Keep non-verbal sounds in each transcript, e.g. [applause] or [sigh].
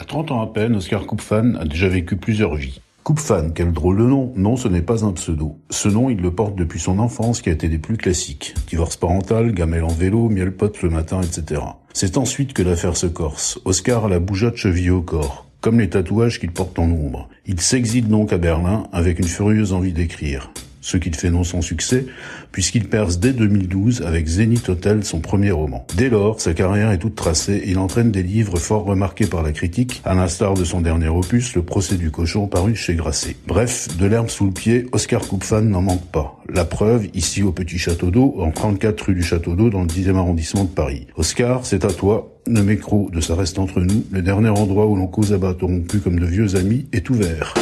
À 30 ans à peine, Oscar Koupfan a déjà vécu plusieurs vies. Koupfan, quel drôle de nom Non, ce n'est pas un pseudo. Ce nom, il le porte depuis son enfance qui a été des plus classiques. Divorce parental, gamelle en vélo, miel pote le matin, etc. C'est ensuite que l'affaire se corse. Oscar a la bougeotte chevillée au corps, comme les tatouages qu'il porte en ombre. Il s'exile donc à Berlin avec une furieuse envie d'écrire ce qui fait non sans succès, puisqu'il perce dès 2012 avec Zenith Hotel son premier roman. Dès lors, sa carrière est toute tracée il entraîne des livres fort remarqués par la critique, à l'instar de son dernier opus, Le procès du cochon, paru chez Grasset. Bref, de l'herbe sous le pied, Oscar Koupfan n'en manque pas. La preuve, ici au Petit Château d'Eau, en 34 rue du Château d'Eau, dans le 10e arrondissement de Paris. Oscar, c'est à toi. Le micro de Ça reste entre nous, le dernier endroit où l'on cause à bâton rompu comme de vieux amis, est ouvert.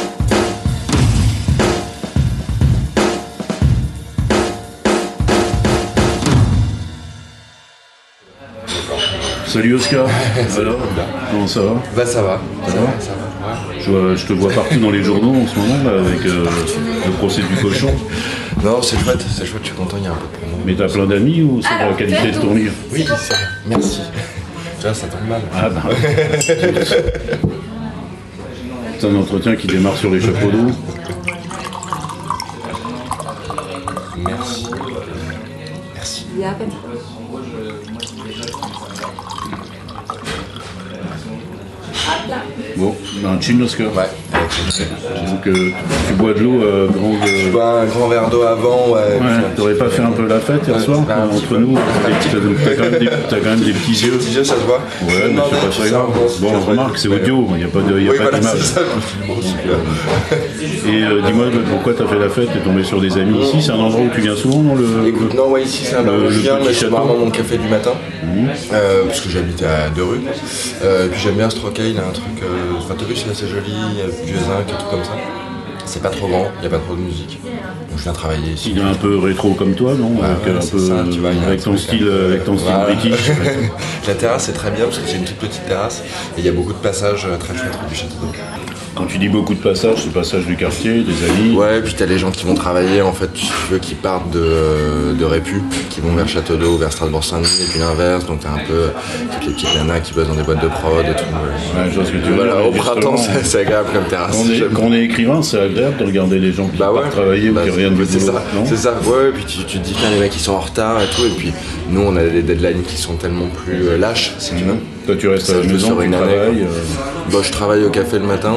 Salut Oscar. [laughs] Alors, comment ça va Bah ça va. Ça va Ça va. ouais. je, vois- je te vois partout dans les journaux en ce moment là, avec euh, le procès du cochon. [laughs] Non, c'est chouette, c'est chouette, je suis content, il y a un peu. Mais t'as plein d'amis ou c'est la qualité de ton livre Oui, c'est vrai. Merci. [laughs] Tu vois, ça tombe mal. Ah bah. C'est un entretien qui démarre sur les chapeaux d'eau. Merci. Merci. Bon, un chin Oscar. Ouais, avec plaisir. Donc euh, tu bois de l'eau euh, grande. Je euh, bois un grand verre d'eau avant, ouais. Ouais, t'aurais pas fait un peu la fête hier soir Ah, petit entre peu. nous T'as quand, même des- t'as quand même des petits yeux. Petit yeux, ça se voit Ouais, mais c'est pas très grave. bon, remarque, c'est audio, il n'y a pas Oui, voilà, d'image. Et euh, dis-moi pourquoi t'as fait la fête? T'es tombé sur des amis ici C'est un endroit où tu viens souvent dans le. Écoute, non, ouais, ici c'est un endroit où je viens, mais c'est. Mhm. vraiment mon café du matin. Euh, parce que j'habite à deux rues. Euh, et puis j'aime bien ce troquet, il a un truc. Euh, enfin, t'as vu, c'est assez joli, et tout comme ça. C'est pas trop grand, il n'y a pas trop de musique. Donc je viens travailler ici. Il est un peu rétro comme toi, non Ouais, Avec, ouais, un c'est peu, ça, tu vois, il y a un avec ton style, euh, avec ton style voilà. british. [laughs] La terrasse c'est très bien parce que c'est une toute petite terrasse et il y a beaucoup de passages euh, très chouettes du château d'eau. Quand tu dis beaucoup de passages, c'est passage du quartier, des amis. Ouais, puis t'as les gens qui vont travailler en fait, si tu veux, qui partent de, de Répu, qui vont vers Château-d'Eau, vers Strasbourg-Saint-Denis, et puis l'inverse. Donc t'as un peu toutes les petites nanas qui bossent dans des boîtes de prod et tout. Ouais, je vois ce que tu Voilà, au printemps, c'est agréable comme terrasse. Quand on, est, quand on est écrivain, c'est agréable de regarder les gens qui Bah ouais, partent travailler Bah, ou qui reviennent du c'est ça, c'est ça. Ouais, et puis tu, tu te dis que les mecs ils sont en retard et tout, et puis nous on a des deadlines qui sont tellement plus euh, lâches, si tu veux. Toi, tu restes à la maison, tu travailles. euh, Bon, je travaille au café le matin,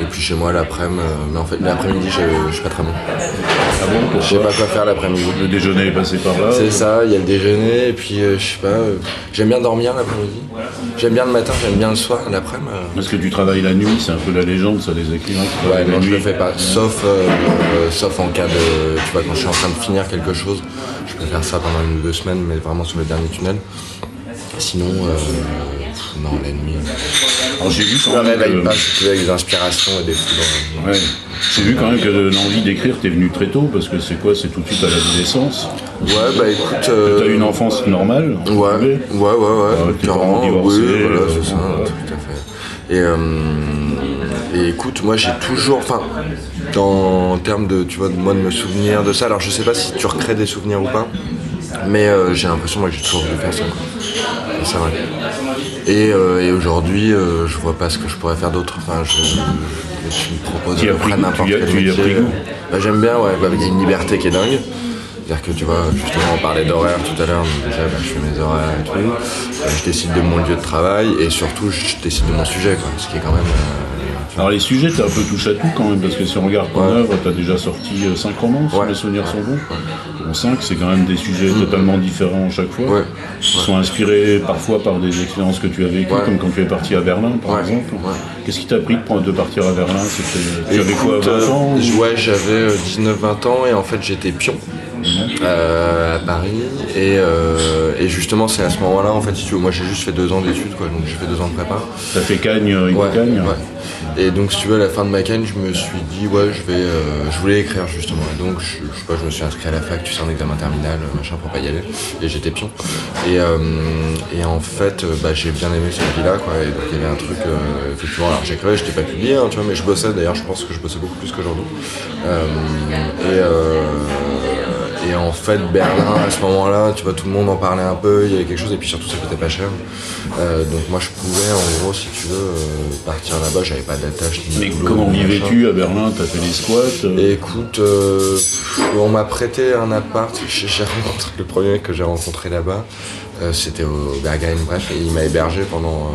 et puis chez moi l'après-midi, euh, mais en fait l'après-midi je, suis pas très bon. Ah bon Je sais pas quoi faire l'après-midi. Le déjeuner est passé par là. C'est ça, il y a le déjeuner, et puis euh, je sais pas, euh, j'aime bien dormir l'après-midi. J'aime bien le matin, j'aime bien le soir, l'après-midi. euh, Parce que tu travailles la nuit, c'est un peu la légende, ça, des écrivains qui Ouais, non, je le fais pas. Sauf, euh, euh, sauf en cas de. Tu vois, quand je suis en train de finir quelque chose, je peux faire ça pendant une ou deux semaines, mais vraiment sur le dernier tunnel. Sinon, euh, non, la nuit. Alors, j'ai vu quand me même que- pas, si tu veux, avec des inspirations et des foudres. Ouais. J'ai vu quand même que l'envie d'écrire t'es venue très tôt, parce que c'est quoi? C'est tout de suite à l'adolescence? Ouais, bah écoute. euh, T'as eu une enfance normale Ouais, ouais, ouais, ouais, clairement, oui, voilà, euh, c'est ça, voilà. tout à fait. Et, euh, et écoute, moi j'ai toujours, enfin, dans en termes de, tu vois, de moi de me souvenir de ça, alors je sais pas si tu recrées des souvenirs ou pas, mais euh, j'ai l'impression moi que j'ai toujours voulu faire ça. C'est vrai. Et, euh, et aujourd'hui, euh, je vois pas ce que je pourrais faire d'autre. Enfin, je, me Tu goût, n'importe quel tu métier. Bah, J'aime bien, ouais, bah, il y a une liberté qui est dingue. C'est-à-dire que tu vois, justement, on parlait d'horaire tout à l'heure, déjà, bah, je fais mes horaires et tout. Euh, je décide de mon lieu de travail et surtout, je décide de mon sujet, quoi, ce qui est quand même. Euh, Alors les sujets, t'es un peu touche à tout quand même, parce que si on regarde ton Ouais. œuvre, t'as déjà sorti 5 romans, si Ouais. mes souvenirs sont bons. Bon, 5, c'est quand même des sujets totalement différents chaque fois, Ouais. qui sont inspirés parfois par des expériences que tu as vécues, comme quand tu es parti à Berlin, par exemple. Qu'est-ce qui t'a pris de, partir à Berlin? Tu avais quoi, Écoute, 20 ans euh, ou- Ouais, j'avais 19-20 ans et en fait, j'étais pion. euh, à Paris. Et, euh, et justement, c'est à ce moment-là, en fait, si tu veux, moi j'ai juste fait deux ans d'études, quoi, donc j'ai fait deux ans de prépa. T'as fait Cagne, euh, Ouais, Cagne ouais. Et donc, si tu veux, à la fin de ma canne, je me suis dit, ouais, je vais, euh, je voulais écrire justement. Et donc, je, sais pas, je me suis inscrit à la fac, tu sais, en examen terminal, euh, machin, pour pas y aller. Et j'étais pion. Et, euh, et en fait, euh, bah, j'ai bien aimé cette vie-là, quoi. Et donc, il y avait un truc, euh, effectivement, alors j'écrivais, je t'ai pas publié, hein, tu vois, mais je bossais. D'ailleurs, je pense que je bossais beaucoup plus qu'aujourd'hui. Euh, et, et en fait, Berlin, à ce moment-là, tu vois, tout le monde en parlait un peu, il y avait quelque chose, et puis surtout, ça coûtait pas cher. Euh, donc, moi, je pouvais, en gros, si tu veux, euh, partir là-bas, j'avais pas d'attache. ni de Mais boulot, comment vivais-tu à Berlin? T'as fait des squats euh, écoute, on m'a prêté un appart. [laughs] J'ai rencontré le premier mec que j'ai rencontré là-bas. C'était au Berghain, bref, et il m'a hébergé pendant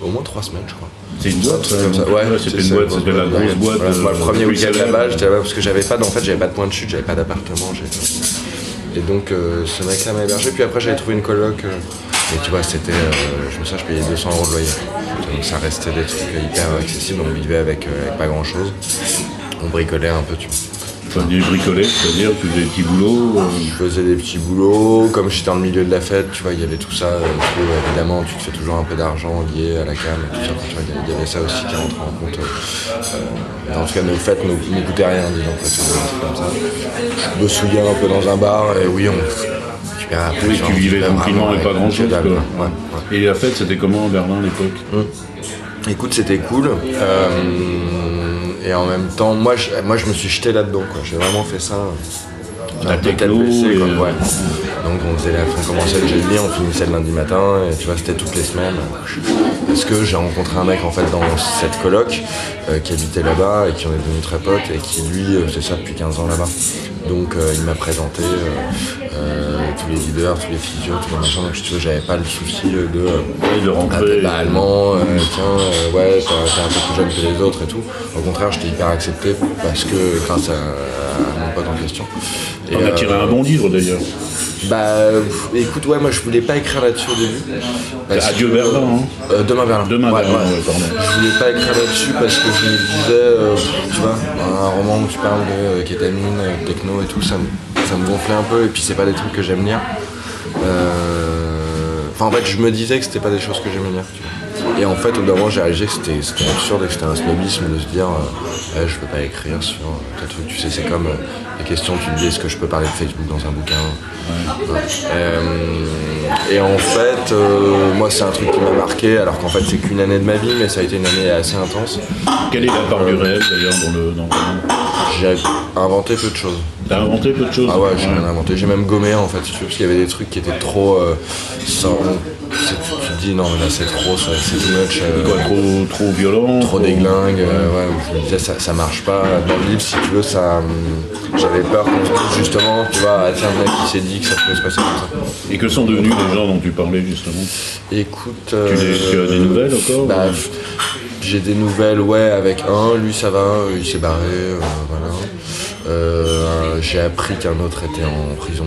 au moins trois semaines, je crois. C'est une boîte, Comme ça, ça. Ouais, c'était une boîte, c'était la grosse boîte. Voilà, moi, le euh, premier week-end là-bas, j'étais là-bas parce que j'avais pas, en fait, j'avais pas de point de chute, j'avais pas d'appartement. Et donc, euh, ce mec-là m'a hébergé. Puis après, j'avais trouvé une coloc. euh, et tu vois, c'était, euh, je me souviens, je payais 200 euros de loyer. Donc, ça restait des trucs hyper accessibles. On vivait avec, euh, avec pas grand-chose. On bricolait un peu, tu vois. Enfin, des bricolets, c'est-à-dire tu faisais des petits boulots. euh, Je faisais des petits boulots, comme j'étais dans le milieu de la fête, tu vois, il y avait tout ça. euh, vois, évidemment, tu te fais toujours un peu d'argent lié à la cam et tout ça. Il y avait- ça aussi qui rentrait en compte. euh, euh, en tout cas, nos fêtes ne coûtaient rien, disons, quoi, comme ça. Je me souviens un peu dans un bar, et oui, on récupérait un peu. Oui, tu vivais tranquillement et pas que dalle. Ouais, ouais. Et la fête, c'était comment à Berlin à l'époque? Écoute, c'était cool. Euh, et en même temps, moi je, moi, je me suis jeté là-dedans. quoi. J'ai vraiment fait ça. La Un peu tête techno baissée, et- quoi, ouais. Donc on, faisait la, on commençait le jeudi, on finissait le lundi matin, et tu vois, c'était toutes les semaines. Parce que j'ai rencontré un mec en fait dans cette coloc euh, qui habitait là-bas et qui en est devenu très pote et qui lui euh, faisait ça depuis 15 ans là-bas. Donc euh, il m'a présenté euh, tous les leaders, tous les physios, tous les machins. Donc si tu veux, j'avais pas le souci de. Ouais, de ah, rentrer. pas allemand, euh, tiens, euh, ouais, t'es un peu plus jeune que les autres et tout. Au contraire, j'étais hyper accepté parce que grâce à, à mon pote en question. Et, On a tiré euh, un bon livre d'ailleurs. Bah, écoute, ouais, moi je voulais pas écrire là-dessus au début. Parce Adieu que- Berlin, hein. Euh, demain Berlin. Demain Ouais, Berlin, ouais. pardon. Je voulais pas écrire là-dessus parce que je me disais, euh, tu vois, un roman où tu parles de euh, kétamine, euh, techno et tout, ça me, ça me gonflait un peu et puis c'est pas des trucs que j'aime lire. Euh, Enfin, en fait, je me disais que c'était pas des choses que j'aimais lire. tu vois. Et en fait, au bout d'un moment, j'ai réalisé que c'était absurde et que c'était un snobisme de se dire, euh, je peux pas écrire sur euh, tel truc. Tu sais, c'est comme euh, la question, tu te dis, est-ce que je peux parler de Facebook dans un bouquin? Ouais. Euh, Et en fait, moi, c'est un truc qui m'a marqué, alors qu'en fait, c'est qu'une année de ma vie, mais ça a été une année assez intense. Quelle est la part du réel d'ailleurs dans le, dans le J'ai inventé peu de choses. T'as inventé peu de choses Ah ouais, j'ai rien inventé. J'ai même gommé en fait, si tu veux, parce qu'il y avait des trucs qui étaient trop. euh, sans- tu, te dis non, mais là c'est trop, c'est too much. euh, Quoi, trop, trop violent trop déglingue, euh, ouais, je me disais ça, ça marche pas. Dans le livre, si tu veux, ça, j'avais peur qu'on se dise justement, tu vois, ah, tiens, mec qui s'est dit que ça pouvait se passer comme ça. Et que sont devenus les gens dont tu parlais justement? Écoute. tu, as des nouvelles encore bah, J'ai des nouvelles, ouais, avec un, lui ça va, il s'est barré, voilà. Euh, j'ai appris qu'un autre était en prison.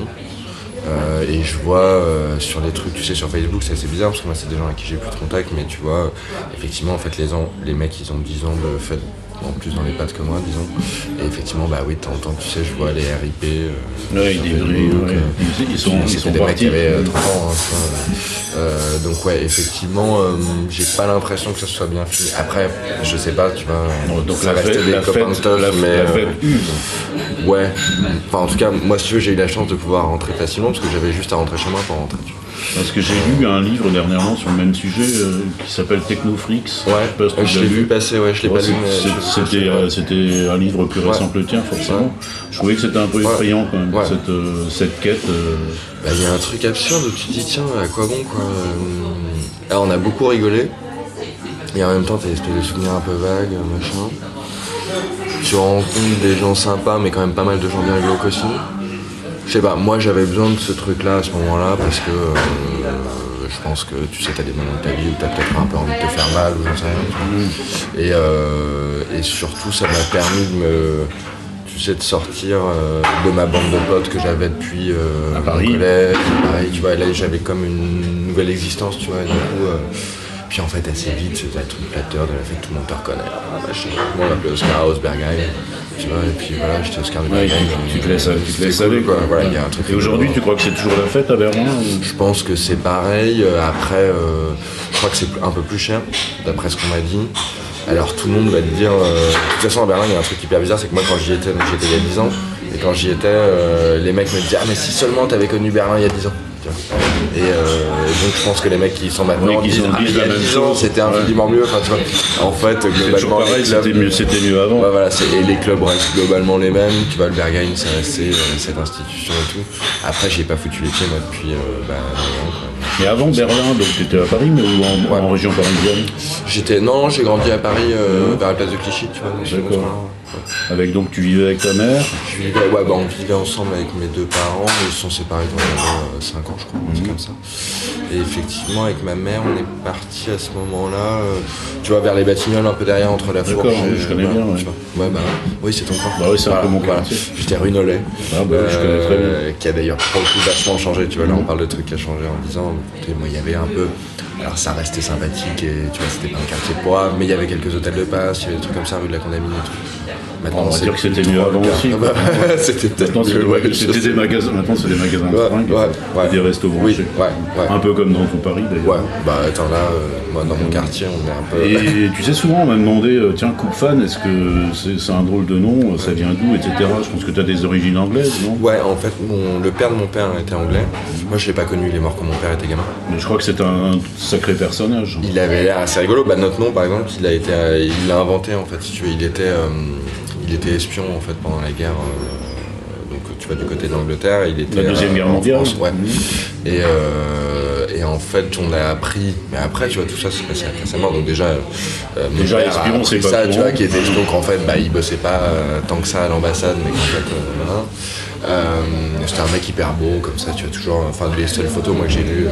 Euh, et je vois euh, sur les trucs, tu sais, sur Facebook, c'est assez bizarre parce que moi, c'est des gens avec qui j'ai plus de contact, mais tu vois, effectivement, en fait, les, les mecs, ils ont 10 ans de fait, en plus dans les pattes que moi, disons. Et effectivement, bah oui, de temps en temps, tu sais, je vois les RIP. euh, Ouais, ouais. euh, Ils- sont- ils c'était sont des mecs qui partis. avaient euh, 30 ans. hein. Euh, donc ouais, effectivement, euh, j'ai pas l'impression que ça soit bien fini. Après, je sais pas, tu vois. Donc ça la restait fête, des la copains de stuff, la, mais la euh, fête use. ouais. Enfin, en tout cas, moi, si tu veux, j'ai eu la chance de pouvoir rentrer facilement parce que j'avais juste à rentrer chez moi pour rentrer. tu vois. Parce que j'ai lu un livre dernièrement sur le même sujet euh, qui s'appelle Technoflix. Je sais Ouais, pas si tu je l'ai vu passer, ouais, je l'ai Ouais, pas lu, C'était euh, c'était un livre plus récent Ouais. que le tien, forcément. Je trouvais que c'était un peu effrayant quand même, cette, euh, cette quête. Bah, il y a un truc absurde où tu te dis, tiens, à quoi bon, quoi. Alors, on a beaucoup rigolé. Et en même temps, t'as une espèce de souvenirs un peu vagues, machin. Tu rencontres des gens sympas, mais quand même pas mal de gens bien glauques aussi. Je sais pas, moi j'avais besoin de ce truc-là à ce moment-là parce que euh, je pense que tu sais, t'as des moments de ta vie où t'as peut-être un peu envie de te faire mal ou j'en sais rien. vois. Et, euh, et surtout, ça m'a permis de me. Tu sais, de sortir euh, de ma bande de potes que j'avais depuis À mon Paris. collège. Pareil, tu vois, là j'avais comme une nouvelle existence, tu vois, et du coup. puis en fait, assez vite, c'était un truc flatteur de la fait que tout le monde te reconnaît. Ah, machin. Tout le monde m'appelait Oscar House, Bergheim. Tu vois, et puis voilà, j'étais Oscar de Ouais, tu, tu te laisses, tu te laisses cool, aller quoi. Voilà, il y a un truc Et aujourd'hui, tu crois que c'est toujours la fête à Berlin ou- Je pense que c'est pareil. Euh, Après, euh, je crois que c'est un peu plus cher, d'après ce qu'on m'a dit. Alors tout le monde va te dire. euh, de toute façon, à Berlin, il y a un truc hyper bizarre, c'est que moi, quand j'y étais, donc j'y étais il y a 10 ans, et quand j'y étais, euh, les mecs me disaient Ah, mais si seulement t'avais connu Berlin il y a 10 ans. Vois. Et euh, donc, je pense que les mecs qui sont maintenant Oui, qui disent sont- Ah, disent il y a la même 10 ans, chose. c'était Ouais. infiniment mieux. Enfin, tu vois. En fait, globalement, pareil, c'était mieux, c'était mieux avant. Ouais, voilà, et les clubs restent globalement les mêmes. Tu vois, le Berghain, c'est resté euh, cette institution et tout. Après, j'y ai pas foutu les pieds, moi, depuis euh, bah. Mais avant Berlin, donc tu étais à Paris mais ou en, Ouais. en région parisienne? J'étais non, j'ai grandi à Paris euh, vers la place de Clichy, tu vois. Avec donc tu vivais avec ta mère Je vivais, ouais, bah, on vivait ensemble avec mes deux parents, ils se sont séparés quand j'avais 5 ans, je crois, truc comme ça. Et effectivement, avec ma mère, on est parti à ce moment-là, euh, tu vois, vers les Batignolles, un peu derrière, entre la D'accord, je connais voilà, bien, ouais. tu vois. Ouais, bah, oui, c'est ton coin. Bah oui, c'est un peu mon quartier. J'étais rue Nollet. Ah bah je connais très bien. Qui a d'ailleurs vachement changé, tu vois, là on parle de trucs qui a changé en disant, moi il y avait un peu, alors ça restait sympathique et tu vois, c'était pas un quartier poivre, mais il y avait quelques hôtels de passe, il y avait des trucs comme ça, rue de la Condamine et tout. Maintenant, On va dire que c'était mieux avant aussi, bah, [laughs] c'était peut-être mieux, des, ouais, magasins- je c'était sais. des magasins, maintenant c'est des magasins de fringues, ouais, et ouais. des restos Oui. Un peu comme dans ton Paris d'ailleurs. Ouais, bah attends là, euh, moi dans mon quartier, on est un peu. Et tu sais, souvent on m'a demandé, euh, tiens, Coupe Fan, est-ce que c'est c'est un drôle de nom, ça vient d'où, etc. Je pense que tu as des origines anglaises, non? Ouais, en fait, mon, le père de mon père était anglais. Moi, je l'ai pas connu, il est mort quand mon père était gamin. Mais je crois que c'est un sacré personnage. Il avait l'air assez rigolo. Bah, notre nom, par exemple, il a été, euh, il l'a inventé en fait. Si tu veux, il était, euh, il était espion en fait pendant la guerre. euh, donc, tu vois, du côté de l'Angleterre, il était. La Deuxième euh, Guerre en mondiale. France, ouais. Et, euh, et en fait, on a appris. Mais après, tu vois, tout ça, c'est passé mort. Donc déjà, euh, mon Déjà, père a espion, appris c'est pas ça, tu courant. vois, qui était espion qu'en fait, bah, il bossait pas euh, tant que ça à l'ambassade, mais qu'en fait, euh. Euh, c'était un mec hyper beau, comme ça, tu vois, toujours. Enfin, les seules photos, moi, que j'ai vues,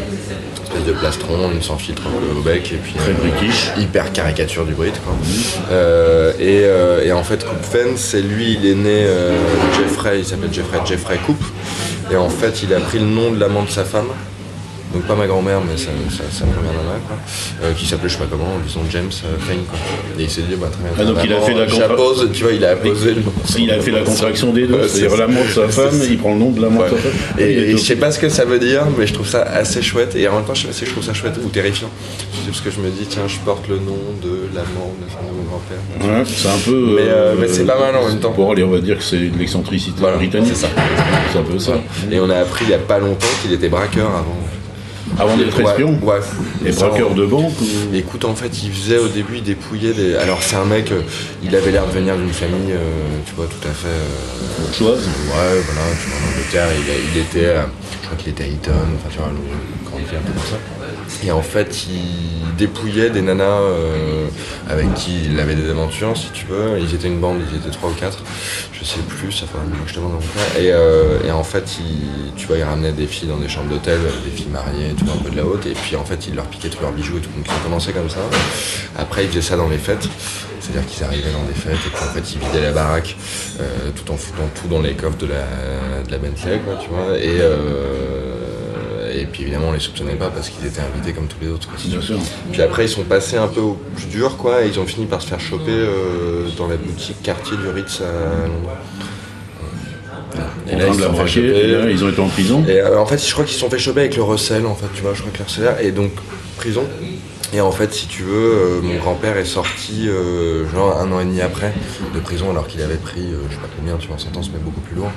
espèce de plastron, une sans filtre au bec, et puis. Très euh, british. hyper caricature du Brit quoi. Euh, et, euh, et en fait Coupfen c'est lui il est né euh, Jeffrey il s'appelle Jeffrey Jeffrey Coupe et en fait il a pris le nom de l'amant de sa femme donc pas ma grand-mère mais sa, sa- première nana quoi euh, qui s'appelait je sais pas comment disons James euh, Fane quoi et il s'est dit bah très bien Ah, donc il a fait la je contra- pose tu vois [laughs] il a posé le nom Il a fait la contraction des deux, c'est-à-dire c'est- l'amant de sa femme, il prend le nom de l'amant de sa femme. Et, je sais pas ce que ça veut dire, mais je trouve ça assez chouette. Et en même temps, je sais pas si je trouve ça chouette ou terrifiant. C'est parce que je me dis, tiens, je porte le nom de l'amant de de mon grand-père. Ouais, c'est un peu. Mais, euh, mais c'est pas mal en même temps. Bon, allez, on va dire que c'est de l'excentricité britannique. c'est ça. C'est un peu ça. Et on a appris il y a pas longtemps qu'il était braqueur avant. Avant d'être espion Ouais. Et braqueur de banque ou- Écoute, en fait, il faisait au début, il dépouillait des. Alors, c'est un mec, euh, il avait l'air de venir d'une famille, euh, tu vois, tout à fait. euh, bourgeoise. Ouais, voilà, tu vois, en Angleterre, il, il était, euh, je crois qu'il était à Eton, enfin, tu vois, un. Et en fait, il dépouillait des nanas euh, avec qui il avait des aventures, si tu veux. Ils étaient une bande, ils étaient trois ou quatre, je sais plus, ça fait moi je demande à mon frère. Et, euh, et en fait, il, tu vois, il ramenait des filles dans des chambres d'hôtel, des filles mariées, vois, un peu de la haute. Et puis en fait, il leur piquait tous leurs bijoux et tout. Donc ils ont commencé comme ça. Après, il faisait ça dans les fêtes. C'est-à-dire qu'ils arrivaient dans des fêtes et puis en fait ils vidaient la baraque euh, tout en foutant tout dans les coffres de la, de Bentley, tu vois. Et puis évidemment on les soupçonnait pas parce qu'ils étaient invités comme tous les autres. Bien sûr. Puis après ils sont passés un peu au plus dur quoi et ils ont fini par se faire choper euh, dans la boutique quartier du Ritz à Londres. Et là, ils braquer, et là, ils ont été en prison. Et euh, en fait, je crois qu'ils se sont fait choper avec le recel, en fait, tu vois, je crois que le recel, et donc prison. Et en fait, si tu veux, euh, mon grand-père est sorti euh, genre un an et demi après de prison alors qu'il avait pris, euh, je sais pas combien, tu vois, en sentence, mais beaucoup plus lourd.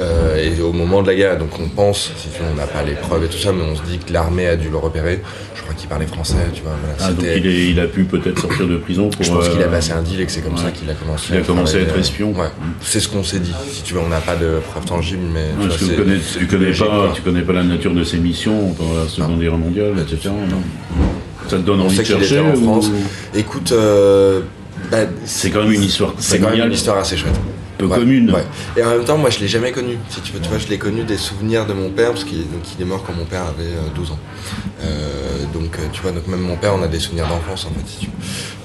Euh, et au moment de la guerre, donc on pense, si tu veux, on n'a pas les preuves et tout ça, mais on se dit que l'armée a dû le repérer. Je crois qu'il parlait français, tu vois. Voilà, Ah, donc il, est- il a pu peut-être sortir de prison pour. je pense qu'il a passé un deal et que c'est comme ouais. ça qu'il a commencé. Il a commencé à être espion. Ouais, c'est ce qu'on s'est dit. Si tu veux, on n'a pas de preuves tangibles, mais. tu Parce que vois, connais, tu connais pas, tu connais pas la nature de ses missions pendant la Seconde Guerre mondiale, etc. non Ça te donne On envie de chercher en ou- France. Écoute, euh, bah, C'est quand même une histoire c'est quand même une histoire assez chouette. Peu Ouais, commune. ouais. Et en même temps, moi, je l'ai jamais connu. Si tu veux, tu vois, je l'ai connu des souvenirs de mon père, parce qu'il il est mort quand mon père avait euh, 12 ans. Euh, donc, euh, tu vois, donc même mon père, on a des souvenirs d'enfance, en fait, si tu veux.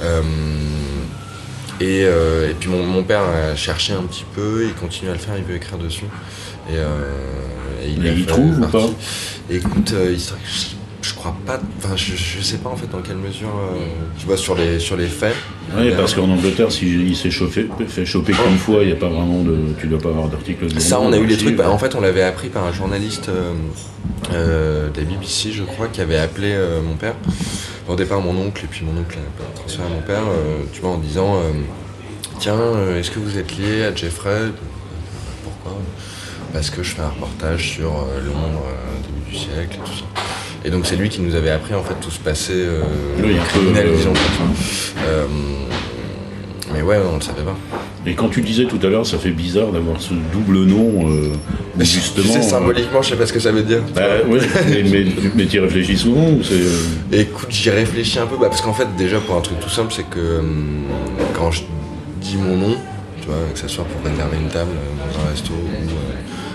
Euh, et, euh, et puis mon, mon père a cherché un petit peu, il continue à le faire, il veut écrire dessus. Et, euh, il fait trouve ou pas? Écoute, euh, il pas. Enfin, je, je sais pas en fait dans quelle mesure. euh, tu vois, sur les, sur les faits. Oui, parce qu'en Angleterre, s'il s'est chauffé, fait choper qu'une fois, il n'y a pas vraiment de. Tu dois pas avoir d'article de Ça, on a eu les trucs. Bah, en fait, on l'avait appris par un journaliste euh, euh, de la BBC, je crois, qui avait appelé euh, mon père. Au départ, mon oncle, et puis mon oncle a transféré à mon père, tu vois, en disant Tiens, est-ce que vous êtes lié à Jeffrey? Pourquoi? Parce que je fais un reportage sur Londres, début du siècle et tout ça. Et donc, c'est lui qui nous avait appris en fait tout ce passé euh, Oui, criminel, euh, disons. Euh, mais ouais, on ne le savait pas. Et quand tu disais tout à l'heure, ça fait bizarre d'avoir ce double nom, euh, justement. Tu sais, euh, symboliquement, je sais pas ce que ça veut dire. Bah, ouais, mais, mais, mais tu y réfléchis souvent ou c'est. euh, Écoute, j'y réfléchis un peu, bah, parce qu'en fait, déjà pour un truc tout simple, c'est que quand je dis mon nom, tu vois, que ce soit pour réserver une table euh, dans un resto, ou euh,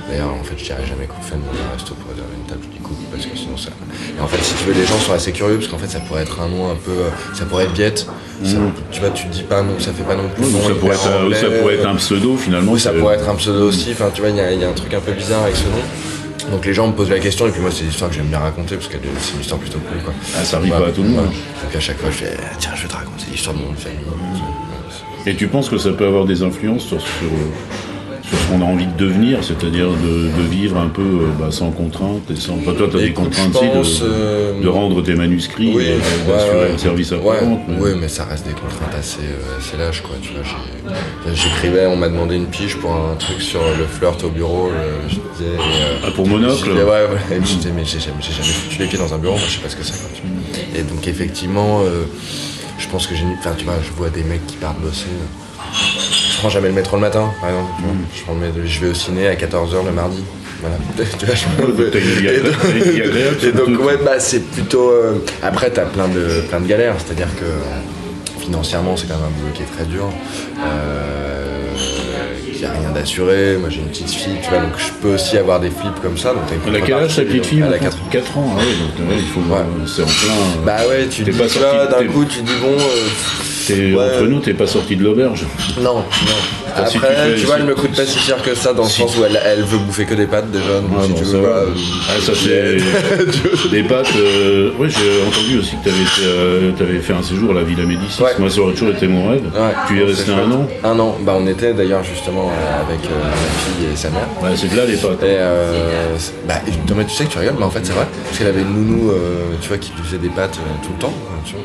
d'ailleurs, en fait, je dirais jamais qu'on fait un resto pour réserver une table, je dis coupe, parce que sinon ça. Et en fait, si tu veux, les gens sont assez curieux, parce qu'en fait, ça pourrait être un nom un peu. euh, ça pourrait être biette, ça- Mhm. tu vois, tu te dis pas non, ça fait pas non plus. ça, pourrait être, euh, anglais. ça pourrait être un pseudo finalement. Oui, ça pourrait être un pseudo aussi. Enfin, tu vois, il y, a- il y a un truc un peu bizarre avec ce nom. Donc les gens me posent la question, et puis moi, c'est une histoire que j'aime bien raconter, parce que c'est une histoire plutôt cool, quoi. Ah, ça arrive pas à tout le monde. Donc à chaque fois, je fais, Ah, tiens, je vais te raconter l'histoire de mon famille. Et tu penses que ça peut avoir des influences sur, sur ce qu'on a envie de devenir, c'est-à-dire de, de vivre un peu euh, bah, sans contrainte et sans. Enfin, toi, tu as des contraintes je si, pense, de, euh, de rendre tes manuscrits, Oui, et ouais, d'assurer ouais. le service Ouais, après-vente. mais- oui, mais ça reste des contraintes assez, euh, assez lâches, quoi. Tu vois, j'écrivais, on m'a demandé une pige pour un truc sur le flirt au bureau. je disais, Ah, pour Monocle disais, ouais, ouais. Et je disais, mais j'ai jamais, jamais foutu les pieds dans un bureau, moi je sais pas ce que c'est. Et donc, effectivement, euh, je pense que j'ai. Enfin, tu vois, je vois des mecs qui partent bosser. Prends jamais le métro le matin, par exemple. tu vois. Je, prends le métro- je vais au ciné à 14h le mardi. Voilà. [laughs] tu vois, je et donc- et donc, ouais, bah, c'est plutôt. euh, Après, t'as plein de, plein de galères, c'est-à-dire que financièrement, c'est quand même un boulot qui est très dur. Euh, il n'y a rien d'assuré. Moi, j'ai une petite fille, tu vois, donc je peux aussi avoir des flips comme ça. Donc, Elle a quel âge ta petite fille Elle a maintenant 4 ans. 4 ans, ah oui, donc ouais, il faut. Ouais. C'est en plein. Bah ouais, tu dis pas sorti- d'un coup, tu dis bon. euh, ouais. Entre nous, t'es pas sorti de l'auberge. Non, non. Après, tu fais- tu vois, elle me coûte pas si cher que ça, dans le si- sens où elle, elle veut bouffer que des pâtes déjà. Donc, Ah, si tu ça veux, Ah, ça c'est [laughs] [laughs] des pâtes. euh, Oui, j'ai entendu aussi que t'avais été, euh, fait un séjour à la Villa Médicis. Ouais. Moi, ça aurait toujours été mon rêve. Ouais, tu y es resté un an. Un an. Bah, on était d'ailleurs justement euh, avec ma fille et sa mère. Ouais, c'est de là les pâtes. Et euh, c'est- bah, mais tu sais que tu rigoles, mais en fait c'est vrai, parce qu'elle avait une nounou, tu vois, qui lui faisait des pâtes tout le temps, hein, tu vois.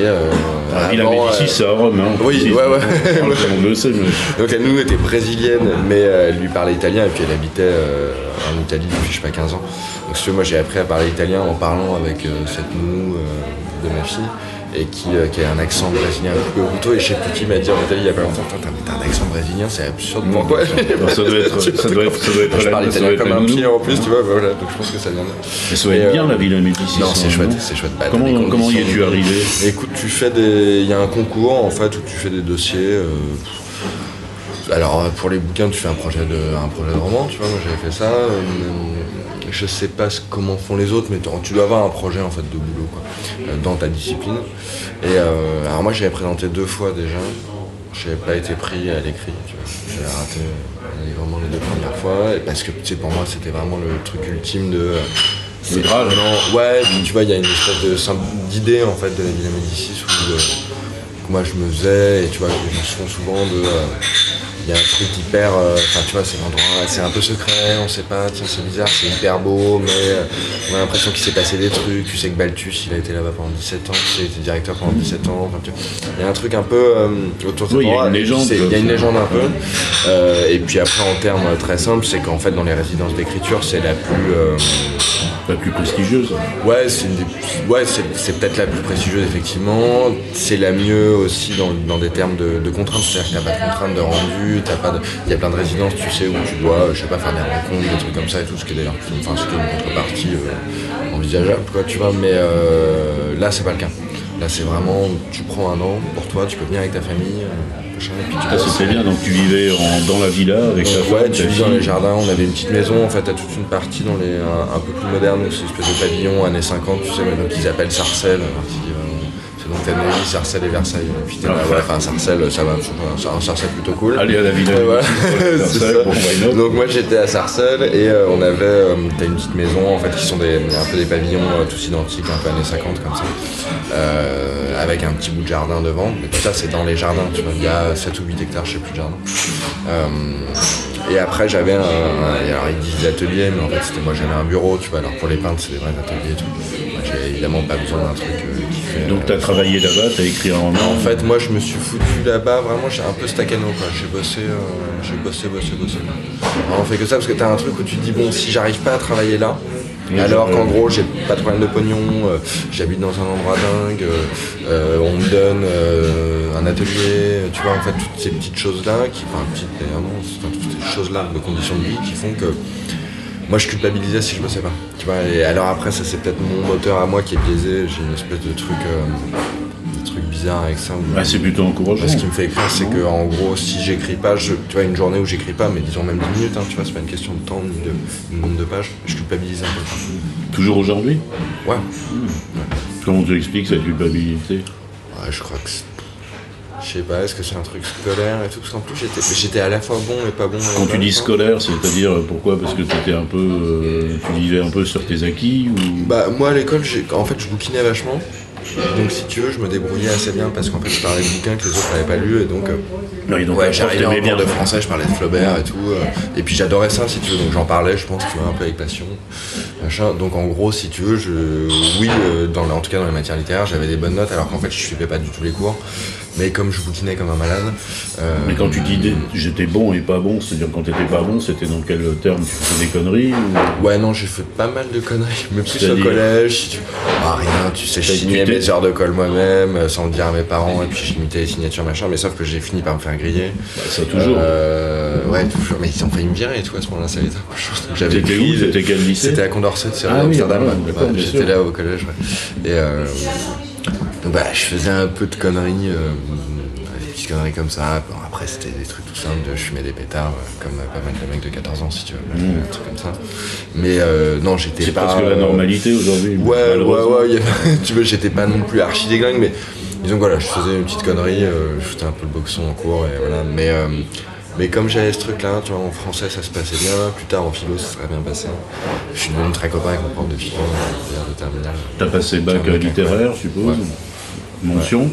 Et euh, La Villa Médicis, c'est à Rome. Hein, Oui, ouais, ouais. On le sait, mais. [laughs] donc la nounou était brésilienne, mais euh, elle lui parlait italien, et puis elle habitait euh, en Italie depuis je sais pas 15 ans. Donc si moi j'ai appris à parler italien en parlant avec euh, cette nounou de ma fille. Et qui, euh, qui a un accent brésilien un peu brutto, et je sais plus qui m'a dit en Italie il y a pas longtemps, t'as un accent brésilien, c'est absurde, pourquoi ça doit être- ça doit être- ça doit être Je parle italien comme un pied en plus, tu vois, voilà, donc je pense que ça vient de là. Mais ça doit être bien euh, la Villa Médicis. Non, c'est chouette, non c'est chouette. Bah, t'as Comment, comment y es-tu arrivé? Écoute, tu fais des. Il y a un concours en fait où tu fais des dossiers. euh, Alors euh, pour les bouquins, tu fais un projet de, un projet de roman, tu vois. Moi j'avais fait ça. euh, Je sais pas comment font les autres, mais tu- dois avoir un projet en fait de boulot quoi, euh, dans ta discipline. Et euh, alors moi j'avais présenté deux fois déjà. J'avais pas été pris à l'écrit, tu vois. J'avais raté euh, vraiment les deux premières fois. Et parce que tu sais, pour moi c'était vraiment le truc ultime de. c'est Graal. vraiment- Ouais, tu vois, il y a une espèce d'idée en fait de la Villa Médicis où moi je me faisais, et tu vois, gens se font souvent de. Il y a un truc hyper. euh, Enfin, tu vois, c'est l'endroit, c'est un peu secret, on sait pas, tiens, c'est bizarre, c'est hyper beau, mais euh, on a l'impression qu'il s'est passé des trucs. Tu sais que Balthus, il a été là-bas pendant 17 ans, tu sais, il était directeur pendant 17 ans. enfin, tu vois. Il y a un truc un peu euh, autour de Oui, il y a une légende, Il y a une légende un peu. Et puis après, en termes très simples, c'est qu'en fait, dans les résidences d'écriture, c'est la plus. La plus prestigieuse. Ouais, c'est ouais, peut-être la plus prestigieuse, effectivement. C'est la mieux aussi dans, dans des termes de, contraintes. C'est-à-dire que t'as pas de contraintes de rendu, t'as pas il y a plein de résidences, tu sais, où tu dois, je sais pas, faire des rencontres, des trucs comme ça et tout, ce qui est d'ailleurs enfin, une contrepartie euh, envisageable, quoi, tu vois. Mais euh, là, c'est pas le cas. Là, c'est vraiment, tu prends un an pour toi, tu peux venir avec ta famille, euh, Ah, c'était bien, donc tu vivais en- dans la villa avec ta Donc, femme, ouais, ta tu vis dans les jardins, on avait une petite maison, en fait, t'as toute une partie dans les, un, un peu plus moderne, c'est une espèce de pavillon années 50, tu sais, donc ils appellent Sarcelles, euh, c'est Donc t'as Neuilly, Sarcelles et Versailles. Ouais, enfin Sarcelles, ça va, enfin, un Sarcelles plutôt cool. Allez à la ville. [laughs] Donc moi j'étais à Sarcelles et euh, on avait euh, t'as une petite maison en fait qui sont des, un peu des pavillons euh, tous identiques, un peu années 50 comme ça, avec un petit bout de jardin devant. Mais tout ça c'est dans les jardins, tu vois. Il y a 7 ou 8 hectares, je sais plus de jardin. Et après j'avais un, alors ils disent atelier, mais en fait c'était moi j'avais un bureau, tu vois. Alors pour les peintres c'est des vrais ateliers et tout. Moi j'ai évidemment pas besoin d'un truc qui. Donc tu as travaillé là-bas, tu as écrit en En fait, moi, je me suis foutu là-bas, vraiment, j'ai un peu staccano, quoi. J'ai bossé, euh, j'ai bossé, bossé, bossé. Alors, on fait que ça parce que t'as un truc où tu te dis, bon, si j'arrive pas à travailler là, Oui, alors qu'en gros, j'ai pas de problème de pognon, euh, j'habite dans un endroit dingue, euh, on me donne un atelier, tu vois, en fait, toutes ces petites choses-là, qui, enfin, petites non, enfin, toutes ces choses-là de conditions de vie qui font que moi je culpabilisais si je bossais pas. Tu vois, et alors après ça c'est peut-être mon moteur à moi qui est biaisé, j'ai une espèce de truc, euh, de truc bizarre avec ça. où- Ah, c'est plutôt encourageant. ce qui me fait écrire, c'est que en gros, si j'écris pas, je, tu vois, une journée où j'écris pas, mais disons même 10 minutes, hein, tu vois, c'est pas une question de temps ni de nombre de pages, je culpabilise un peu. Toujours aujourd'hui? Ouais, Comment tu expliques cette culpabilité? Ouais je crois que c'est- je sais pas, est-ce que c'est un truc scolaire et tout, parce qu'en plus j'étais, j'étais à la fois bon et pas bon. Quand tu dis scolaire, c'est-à-dire euh, pourquoi? Parce que tu étais un peu, euh, tu vivais un peu sur tes acquis ou? Bah moi à l'école, j'ai, en fait, je bouquinais vachement. Donc si tu veux, je me débrouillais assez bien parce qu'en fait, je parlais de bouquins que les autres n'avaient pas lu et donc. euh, Oui, donc ouais, j'arrivais en cours de français, je parlais de Flaubert et tout. euh, et puis j'adorais ça, si tu veux. Donc j'en parlais, je pense, tu vois, un peu avec passion. Machin. Donc en gros, si tu veux, je, oui, euh, dans, en tout cas dans les matières littéraires, j'avais des bonnes notes alors qu'en fait, je suivais pas du tout les cours. Mais comme je bouquinais comme un malade. euh, Mais quand tu dis j'étais bon et pas bon, c'est-à-dire quand t'étais pas bon, c'était dans quel terme Tu faisais des conneries ou... Ouais, non, j'ai fait pas mal de conneries, mais plus au collège. tu- Ah, rien, tu sais, je signais mes heures de colle moi-même, euh, sans le dire à mes parents, et puis j'imitais les signatures, machin, mais sauf que j'ai fini par me faire griller. Bah, ça toujours. Euh, ouais, toujours, mais ils ont failli me virer et tout à ce moment-là, ça a été un chose. J'avais C'était pris- où C'était quel lycée C'était à Condorcet, c'est Ah à oui, Amsterdam. ah ouais, Ouais, J'étais là au collège, ouais. Et euh, donc bah, je faisais un peu de conneries, euh, des petites conneries comme ça. Bon, après, c'était des trucs tout simples, de je fumais des pétards, euh, comme euh, pas mal de mecs de 14 ans, si tu veux, un truc comme ça. Mais euh, non, j'étais Mmh. C'est pas. presque la normalité aujourd'hui. Ouais, ouais, ouais, avait- [laughs] tu vois, j'étais pas non plus archi déglingue, mais disons que voilà, je faisais une petite connerie, je faisais un peu le boxon en cours, et voilà. Mais, euh, mais comme j'avais ce truc-là, tu vois, en français ça se passait bien, plus tard en philo ça serait bien passé. Je suis devenu très copain avec mon prof de philo, de terminale. T'as passé bac littéraire, je suppose Ouais. Mention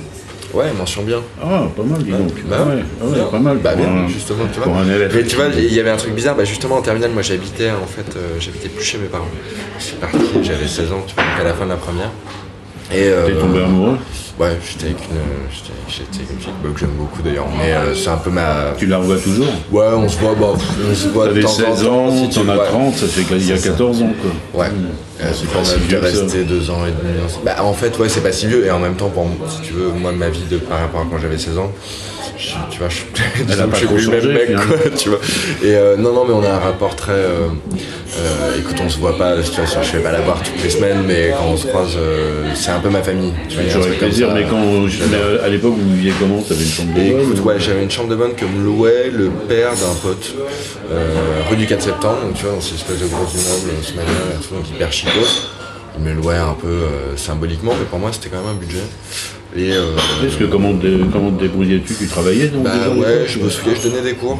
Ouais, mention bien. Ah, pas mal, dis donc. Bah Ah ouais, ah ouais, bien. pas mal. Bah bien, un- justement, tu vois. Mais tu vois, il y avait un truc bizarre, bah justement en terminale, moi j'habitais en fait, euh, j'habitais plus chez mes parents. Je suis parti, j'avais 16 ans, tu vois, à la fin de la première. Et euh, T'es tombé amoureux Ouais, j'étais avec une, j'étais, une que j'aime beaucoup d'ailleurs, mais euh, c'est un peu ma. Tu la revois toujours Ouais, on se voit, bah, on se voit T'avais temps en 16 temps. ans, si tu t'en as ouais. 30, ça fait qu'il y a C'est ça. 14 ans, quoi. Ouais. Euh, c'est pas si vieux rester deux ans et demi. Bah, en fait, ouais, c'est pas si vieux. Et en même temps, pour, si tu veux, moi, ma vie de, par rapport à quand j'avais 16 ans, je, tu vois, je, [laughs] a que pas trop changé, mec, quoi, [laughs] tu vois. Et euh, non, non, mais on a un rapport très. euh, euh, écoute, on se voit pas, tu vois, je vais pas la voir toutes les semaines, mais quand on se croise, c'est un peu ma famille. J'aurais plaisir, mais quand mais à l'époque vous viviez comment? T'avais une chambre de bonne écoute, ou- ouais, j'avais une chambre de bonne que me louait le père d'un pote, rue du 4 septembre, donc tu vois, dans cette espèce de gros immeuble, ce manière donc hyper chicos. Il me louait un peu symboliquement, mais pour moi c'était quand même un budget. Et euh, Est-ce que comment te, comment te débrouillais-tu? Tu travaillais donc bah déjà ouais, je me souviens, je donnais des cours.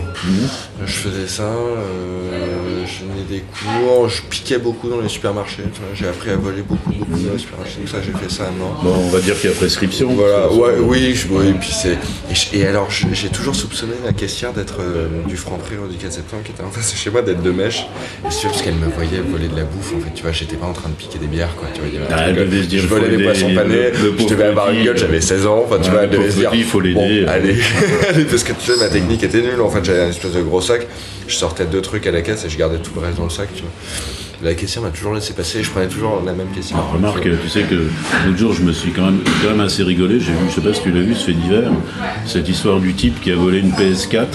Je faisais ça, euh, je donnais des cours, je piquais beaucoup dans les supermarchés. J'ai appris à voler beaucoup, beaucoup dans les supermarchés, donc ça j'ai fait ça maintenant. Bon, on va dire qu'il y a prescription. Voilà, ouais, oui, je, oui, et puis c'est. Et, je- et alors, je- j'ai toujours soupçonné la caissière d'être euh, du Franprix du 4 septembre qui était en face de chez moi, d'être de mèche. Et c'est sûr, parce qu'elle me voyait voler de la bouffe, en fait, tu vois, j'étais pas en train de piquer des bières, quoi, tu vois. il y avait un Ah, truc, se dire, je volais des poissons panés, je devais avoir une gueule, j'avais 16 ans, enfin, tu Ah, vois, le elle devait se dire. il faut l'aider. allez, [laughs] parce que tu sais, ma technique était nulle, en fait, j'avais un espèce de gros sac, je sortais deux trucs à la caisse et je gardais tout le reste dans le sac, tu vois. La caissière m'a toujours laissé passer, je prenais toujours la même caissière. Remarque, tu sais que l'autre jour, je me suis quand même, quand même assez rigolé. J'ai vu, je sais pas si tu l'as vu, ce fait divers, cette histoire du type qui a volé une PS4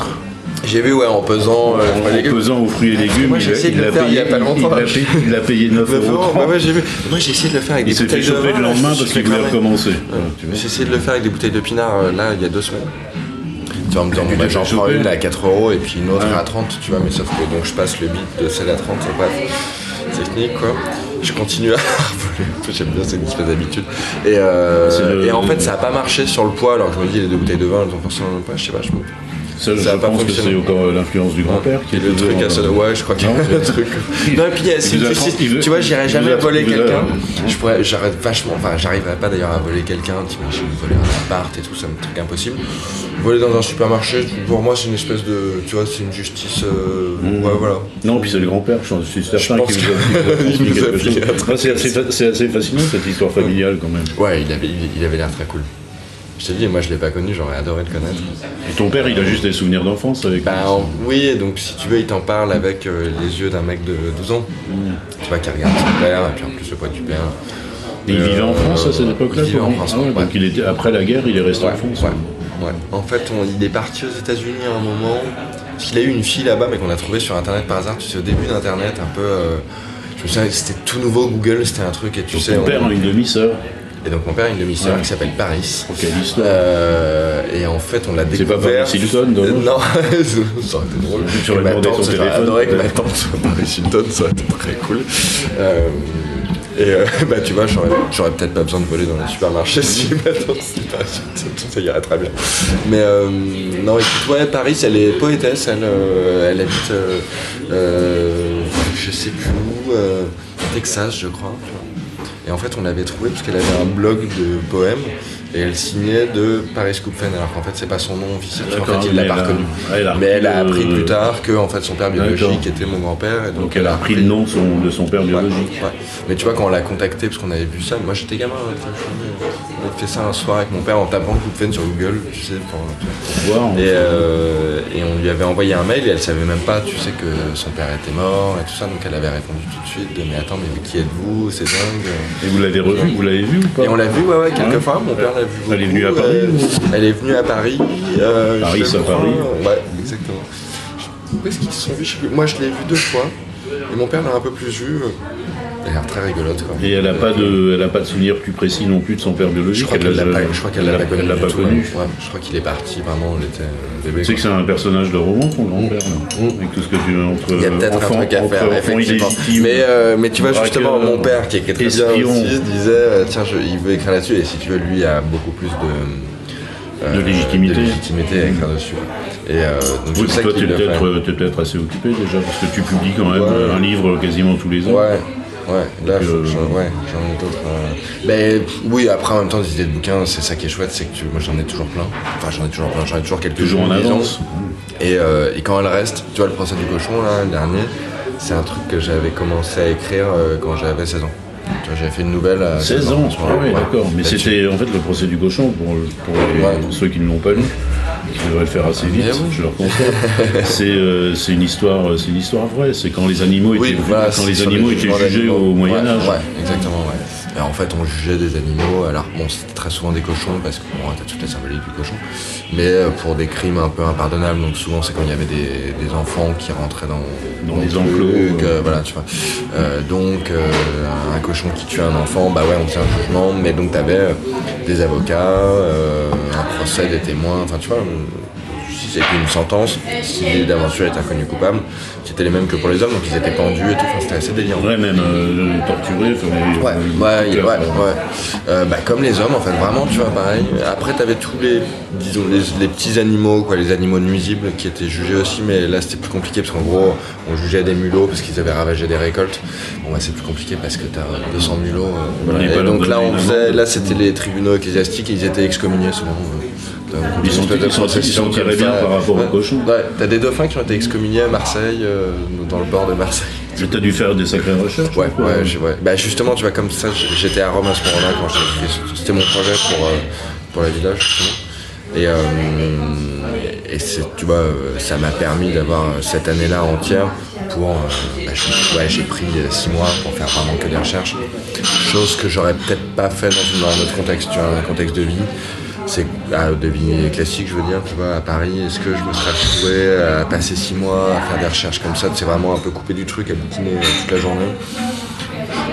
J'ai vu, ouais, en pesant. euh, en, pesant aux fruits et légumes. moi, il j'ai a- de il le il y payé- pas longtemps. Il l'a payé, [laughs] il l'a payé 9 9 euros. euros, bah ouais, j'ai vu. Moi j'ai essayé de le faire avec des Il s'est fait bouteilles de choper vin. le là, je lendemain me parce suis qu'il fait voulait recommencer. Ouais. J'ai essayé de le faire avec des bouteilles de pinard euh, là il y a deux semaines. Tu vas me dire, bah, j'en prends une à 4 euros et puis une autre Ouais. à 30, tu vois, mais sauf que donc je passe le bit de celle à 30, c'est pas technique quoi. je continue à [laughs] voler. J'aime bien, c'est une espèce d'habitude. Et, euh, le- et en fait, ça a pas marché sur le poids. Alors je me dis, les deux bouteilles de vin, elles ont forcément pas, je sais pas, je me. Ça, je Ça a pas pense que c'est encore euh, l'influence du grand-père qui est le truc à ça, euh, ouais, je crois qu'il y a le c'est- truc. [laughs] Non, et puis, a tu, tu vois, j'irais il jamais voler quelqu'un. Je pourrais, j'aurais vachement, enfin, j'arriverais pas d'ailleurs à voler quelqu'un. T'imagines voler un appart et tout, c'est un truc impossible. Voler dans un supermarché, pour moi, c'est une espèce de, tu vois, c'est une justice. euh, Mmh. Ouais, voilà. Non, puis c'est le grand-père, je suis certain pense qu'il vous a [laughs] un C'est assez, fascinant cette histoire familiale quand même. Ouais, il avait l'air très cool. Je t'ai dit, moi, je l'ai pas connu, j'aurais adoré le connaître. Et ton père, il a juste des souvenirs d'enfance avec Bah en- oui, donc si tu veux, il t'en parle avec euh, les yeux d'un mec de 12 ans. Tu vois, qui regarde son père, et puis en plus le poids du père. Et il vivait en France à cette époque-là Il vivait en lui France, Ah ouais, ouais. Donc il était, après la guerre, il est resté Ouais, en France. En fait, on- il est parti aux États-Unis à un moment. Parce qu'il a eu une fille là-bas, mais qu'on a trouvé sur internet par hasard. Tu sais, au début d'Internet, un peu. euh, je me souviens, c'était tout nouveau Google, c'était un truc, et tu Donc sais. ton on- père a une demi-sœur. Et donc mon père a une demi-sœur Ouais. qui s'appelle Paris. Histoire. Euh, et en fait, on l'a C'est pas découvert. Paris Hilton, non Non, [laughs] ça aurait été drôle. Ma tante, son j'aurais adoré que ma tante soit Paris Hilton, ça aurait été très cool. Euh, et euh, [laughs] bah tu vois, j'aurais, peut-être pas besoin de voler dans les supermarchés [laughs] si ma tante c'était Paris Hilton, ça irait très bien. Mais euh, non, écoute, ouais, Paris, elle est poétesse, elle, elle habite, je sais plus où, Texas, je crois. tu vois. Et en fait, on l'avait trouvé parce qu'elle avait un blog de poèmes et elle signait de Paris Scoopfen, alors qu'en fait, c'est pas son nom officiel, D'accord, fait, il l'a pas reconnu. elle a mais elle a appris plus tard que en fait, son père biologique était mon grand-père. Et donc, Donc elle a pris le nom de son, père biologique. ouais. Mais tu vois, quand on l'a contacté, parce qu'on avait vu ça, moi j'étais gamin, hein, on avait fait ça un soir avec mon père en tapant Scoopfen sur Google, tu sais, pour, Pour voir, et, euh, et on lui avait envoyé un mail et elle savait même pas, tu sais, que son père était mort et tout ça, donc elle avait répondu tout de suite de, mais attends, mais qui êtes-vous? C'est dingue. Et vous l'avez revu, vous l'avez vu ou pas? Et on l'a vu, ouais, ouais, quelques Ouais. fois. Mon père l'a vu. Elle est venue à Paris, euh, ou- Elle est venue à Paris. euh, Paris, crois. Paris. Ouais, exactement. Où est-ce qu'ils se sont vus? Je sais plus. Moi, je l'ai vu deux fois. Et mon père l'a un peu plus vu. Elle a l'air très rigolote, quoi. Et elle n'a pas de, elle a pas de souvenir plus précis non plus de son père Je biologique. crois qu'elle l'a l'a- pas, je crois qu'elle l'a pas connu. Elle l'a pas connu. ouais. Ouais, je crois qu'il est parti, vraiment, on était euh, bébé. Tu sais que c'est un personnage de roman, ton grand-père, là. avec tout ce que tu entre Il y a peut-être un truc à entre faire, effectivement. Mais, euh, mais tu vois, justement, mon père, qui est, très bien espion. aussi, disait euh, tiens, je- il veut écrire là-dessus, et si tu veux, lui a beaucoup plus de. euh, De légitimité. de légitimité à écrire dessus. Et euh, donc, Oui, toi, tu es peut-être assez occupé déjà, parce que tu publies quand même Ouais. un livre quasiment tous les ans. Ouais, ouais, là, euh, j'en- ouais, ai d'autres. euh. Mais oui, après, en même temps, des idées de bouquins, c'est ça qui est chouette, c'est que tu- moi j'en ai toujours plein. Enfin, j'en ai toujours plein, j'en ai toujours quelques Toujours en avance. Et, euh, et quand elle reste, tu vois, le procès du cochon, là, le dernier, c'est un truc que j'avais commencé à écrire euh, quand j'avais 16 ans. J'avais fait une nouvelle à 16 ans, ce ah ouais, Ouais. d'accord. Mais c'était en fait le procès du cochon pour, pour les- Ouais. ceux qui ne l'ont pas lu. Qui devraient le faire assez vite, oui. je leur conseille. [laughs] c'est euh, c'est une histoire, c'est une histoire vraie. C'est quand les animaux Oui, étaient, voilà, quand les animaux les étaient jugés au Moyen Âge. Ouais, exactement, ouais. Et en fait, on jugeait des animaux. Alors, bon, c'était très souvent des cochons parce que bon, t'as toute la symbolique du cochon, mais euh, pour des crimes un peu impardonnables. Donc, souvent, c'est quand il y avait des, des enfants qui rentraient dans, Dans le des enclos, euh, voilà, tu vois. Euh, donc, euh, un cochon qui tue un enfant, bah ouais, on faisait un jugement, mais donc t'avais euh, des avocats, euh, un procès, des témoins, enfin, tu vois. Si c'était une sentence, si d'aventure était inconnu coupable, qui étaient les mêmes que pour les hommes, donc ils étaient pendus et tout, enfin, c'était assez délirant. Ouais, même euh, torturé. enfin, les- Ouais, les- ouais, ouais, ouais. Euh, bah, comme les hommes, en fait, vraiment, tu vois, pareil. Après, t'avais tous les, disons, les, les petits animaux, quoi, les animaux nuisibles qui étaient jugés aussi, mais là, c'était plus compliqué parce qu'en gros, on jugeait des mulots parce qu'ils avaient ravagé des récoltes. Bon, bah, c'est plus compliqué parce que t'as 200 mulots. euh, voilà. On n'est Et donc là, on faisait, là, c'était les tribunaux ecclésiastiques et ils étaient excommuniés souvent. Euh. Ils sont- comme bien par rapport aux cochons. Ouais, t'as des dauphins qui ont été excommuniés à Marseille, euh, dans le bord de Marseille. Mais t'as dû faire des sacrées recherches. Ouais, ouais, j'ai- ouais. Bah justement, tu vois, comme ça, j'étais à Rome à ce moment-là quand j'ai fait C'était mon projet pour, euh, pour la villa, justement. Et, euh, et c'est, tu vois, ça m'a permis d'avoir cette année-là entière pour. euh, bah, je- ouais, j'ai pris six mois pour faire vraiment que des recherches. Chose que j'aurais peut-être pas fait dans un autre contexte, tu vois, un contexte de vie. C'est ah, de vie classique, je veux dire, tu vois, à Paris, est-ce que je me serais retrouvé à passer six mois à faire des recherches comme ça, c'est vraiment un peu coupé du truc, à bouquiner euh, toute la journée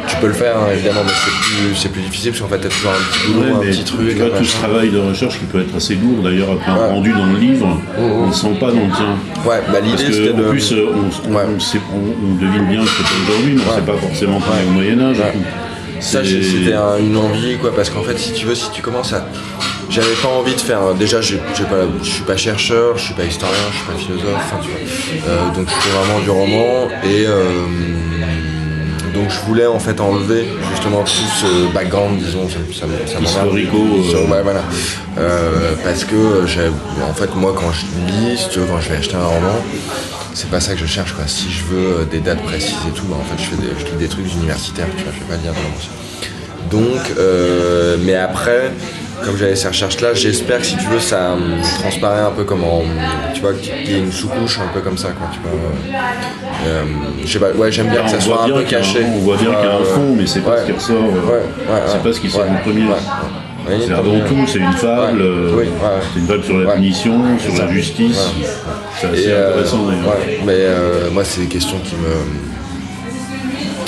tu peux le faire, hein, évidemment, mais c'est plus, plus difficile parce qu'en fait, t'as toujours un petit boulot, Ouais, un petit truc. tu vois, tout ce travail de recherche qui peut être assez lourd d'ailleurs après un Ouais. rendu dans le livre, on ne sent pas dans le tien. Ouais, bah l'idée c'était en de. plus, euh, on, Ouais. on, sait- on- on devine bien que c'est pas aujourd'hui, mais on ne sait pas forcément est au. Moyen-Âge. Ça, c'était un- une envie, quoi, parce qu'en fait, si tu veux, si tu commences à. J'avais pas envie de faire. Déjà, je suis pas chercheur, je suis pas historien, je suis pas philosophe, enfin, tu vois. Euh, donc, je fais vraiment du roman et. euh, donc, je voulais en fait enlever justement tout ce background, disons, ça, ça, ça. Historico, euh. Ouais, voilà. Euh, parce que, en fait, moi, quand je lis, tu quand je vais acheter un roman, c'est pas ça que je cherche quoi. Si je veux des dates précises et tout, bah, en fait je fais des, je lis des trucs universitaires, tu vois, je vais pas lire de. Donc, mais après, comme j'avais ces recherches là, j'espère que si tu veux ça transparaît un peu comme en, tu vois, qu'il y ait une sous-couche un peu comme ça quoi, tu vois. Euh, je sais pas, ouais j'aime bien que ça soit un peu un- caché. on voit bien qu'il y a un Euh, fond, mais c'est pas ce qui ressort. euh, Ouais, ouais, c'est pas ce qui sort en premier. C'est avant une- tout, c'est une fable, Ouais. euh, Oui, ouais. c'est une fable sur la Ouais. punition, sur ça. la justice. C'est assez euh, intéressant d'ailleurs. ouais, mais euh, moi, c'est des questions qui me.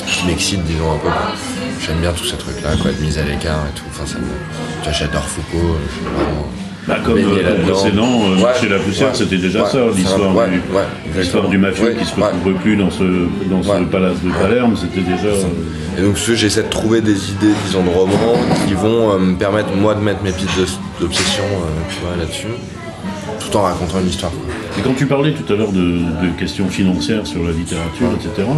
qui m'excitent, disons un peu. quoi. J'aime bien tous ces trucs-là, quoi, de mise à l'écart et tout. Enfin, ça me... J'adore Foucault, euh, je suis vraiment. Bah, comme euh, là-dedans. précédent, euh, Ouais, Marché la poussière, ouais, c'était déjà ouais, ça, l'histoire du, l'histoire mafieux qui se retrouve plus dans ce, dans ce palace de Palerme, c'était déjà. euh, Et donc, ce, j'essaie de trouver des idées, disons, de romans qui vont euh, me permettre, moi, de mettre mes pistes d'obsession, là-dessus, tout en racontant une histoire. Et quand tu parlais tout à l'heure de, de questions financières sur la littérature, etc.,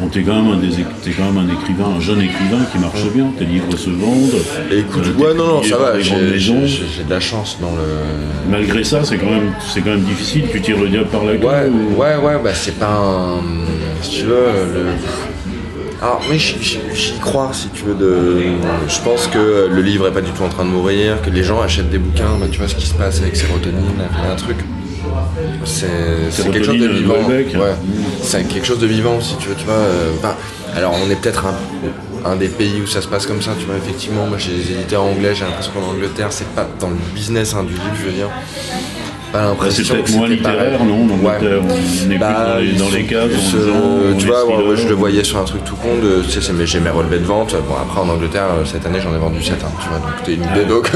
bon, t'es quand, même un des t'es quand même un écrivain, un jeune écrivain qui marche bien, tes livres se vendent. Et écoute, euh, ouais, non, non, ça va, j'ai de la chance dans le. Malgré ça, c'est quand, même, quand même difficile, tu tires le diable par la queue. Ouais, ou- ouais, ouais, bah c'est pas un. Si tu veux, le. Alors, mais j'y- crois, si tu veux. De... Je pense que le livre est pas du tout en train de mourir, que les gens achètent des bouquins, bah, tu vois ce qui se passe avec sérotonine, il y a un truc. C'est quelque chose de Sérotonine, vivant. Ouais. C'est quelque chose de vivant, si tu veux, tu vois. euh, alors, on est peut-être un, un des pays où ça se passe comme ça, tu vois. Effectivement, moi j'ai des éditeurs anglais, j'ai l'impression qu'en Angleterre, c'est pas dans le business hein, du livre, je veux dire. Pas l'impression c'est moins pareil. littéraire, non Ouais. Angleterre, on est Bah, plus dans les, dans les cases. euh, tu vois, je le voyais sur un truc tout con de, tu sais, j'ai mes relevés de vente. Bon, après en Angleterre, euh, cette année, j'en ai vendu 7, tu vois, donc t'es une idée, donc.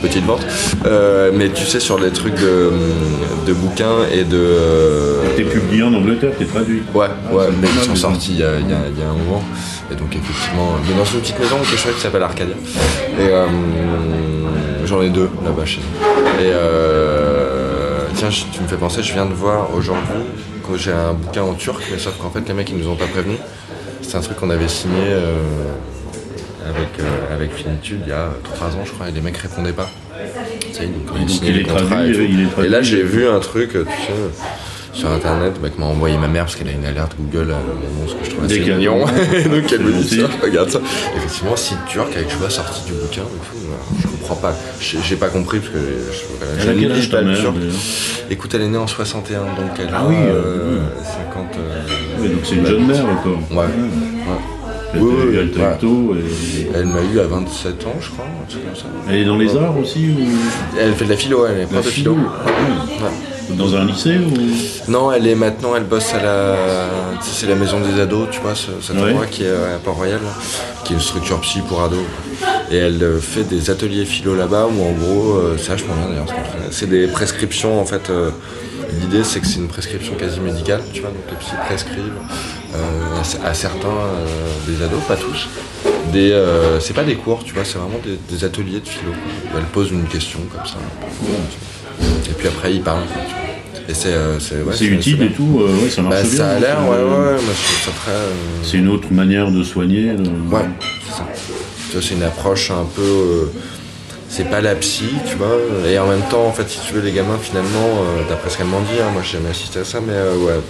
petite vente. Euh, mais tu sais, sur les trucs de, de bouquins et de. euh, T'es publié en Angleterre, t'es traduit. Ouais, ouais, c'est mais ils sont sortis il y, a, il y a- il y a un moment. Et donc, effectivement, mais dans une petite maison qui est chouette qui s'appelle Arcadia. Et euh, j'en ai deux là-bas chez nous. Et euh, tiens, tu me fais penser, je viens de voir aujourd'hui que j'ai un bouquin en turc, mais sauf qu'en fait, les mecs, ils nous ont pas prévenus. C'est un truc qu'on avait signé euh, avec, euh, avec Finitude il y a trois ans, je crois, et les mecs répondaient pas. Donc, donc, il est traduit, et tout. il est traduit. Et là, j'ai vu un truc, tu sais, sur internet, bah, que m'a envoyé ma mère parce qu'elle a une alerte Google, euh, ce que je trouve assez mignon. un- [laughs] donc elle me dit, gentil. regarde ça. Effectivement, site turc avec je vois sortie du bouquin tout. Alors, Je comprends pas. J'ai pas compris parce que je, je lis âge, pas le turc. Écoute, elle est née en 61, donc elle Ah a oui, euh, euh, 50. euh, Oui, donc c'est une jeune mère encore. Ouais. ouais. Elle Oui, oui, elle ouais. tôt et- Elle m'a eu à 27 ans, je crois, comme ça. Elle est dans les arts aussi ou Elle fait de la philo, elle est prof de philo philo. Ah Ouais. Dans un lycée ou? Non, elle est maintenant, elle bosse à la. C'est la maison des ados, tu vois, ce- cet Ouais. endroit qui est à Port-Royal, qui est une structure psy pour ados. Et elle euh, fait des ateliers philo là-bas où en gros, euh, c'est vachement bien d'ailleurs. C'est des prescriptions en fait. euh, L'idée c'est que c'est une prescription quasi médicale, tu vois, donc les psys prescrivent euh, à certains euh, des ados, pas tous. Des, euh, c'est pas des cours, tu vois, c'est vraiment des, des ateliers de philo. Elle pose une question comme ça. Et puis après, ils parlent. Et c'est euh, ouais, utile et tout euh, ouais, Ça marche Bah, bien. ça a l'air, c'est, ouais, ouais, euh, ouais, euh, C'est une autre manière de soigner. Ouais, c'est ça. C'est une approche un peu. c'est pas la psy, tu vois. Et en même temps, en fait, si tu veux, les gamins, finalement, euh, d'après ce qu'elle m'en dit, hein, moi j'ai jamais assisté à ça, mais euh, ouais.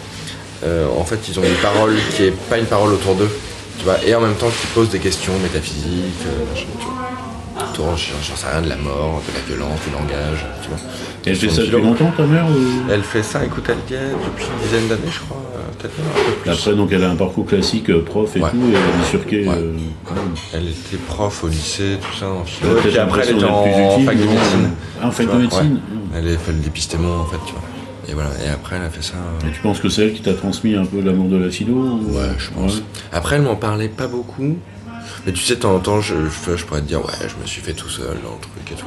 Euh, en fait, ils ont une parole qui est pas une parole autour d'eux, tu vois. Et en même temps, qui posent des questions métaphysiques, machin, tu vois. Autour, j'en sais rien, de la mort, de la violence, du langage, tu vois. Elle fait ça depuis longtemps, ta mère ou- Elle fait ça, écoute, elle est depuis une dizaine d'années, je crois, euh, peut-être même un peu plus. Après, donc, elle a un parcours classique, euh, prof et Ouais. tout, et elle a bifurqué. Ouais. euh, Elle était prof au lycée, tout ça, en philo. peut-être puis après, elle était en plus utile, fac de médecine. Ah, en fac Tu de médecine. ouais. Elle a fait le dépistement, en fait, tu vois. Et voilà, et après elle a fait ça. euh, Et tu penses que c'est elle qui t'a transmis un peu l'amour de la philo ou- Ouais, je pense. Ouais. Après, elle m'en parlait pas beaucoup. Mais tu sais, de temps en temps, je, je, je pourrais te dire, ouais, je me suis fait tout seul dans le truc et tout.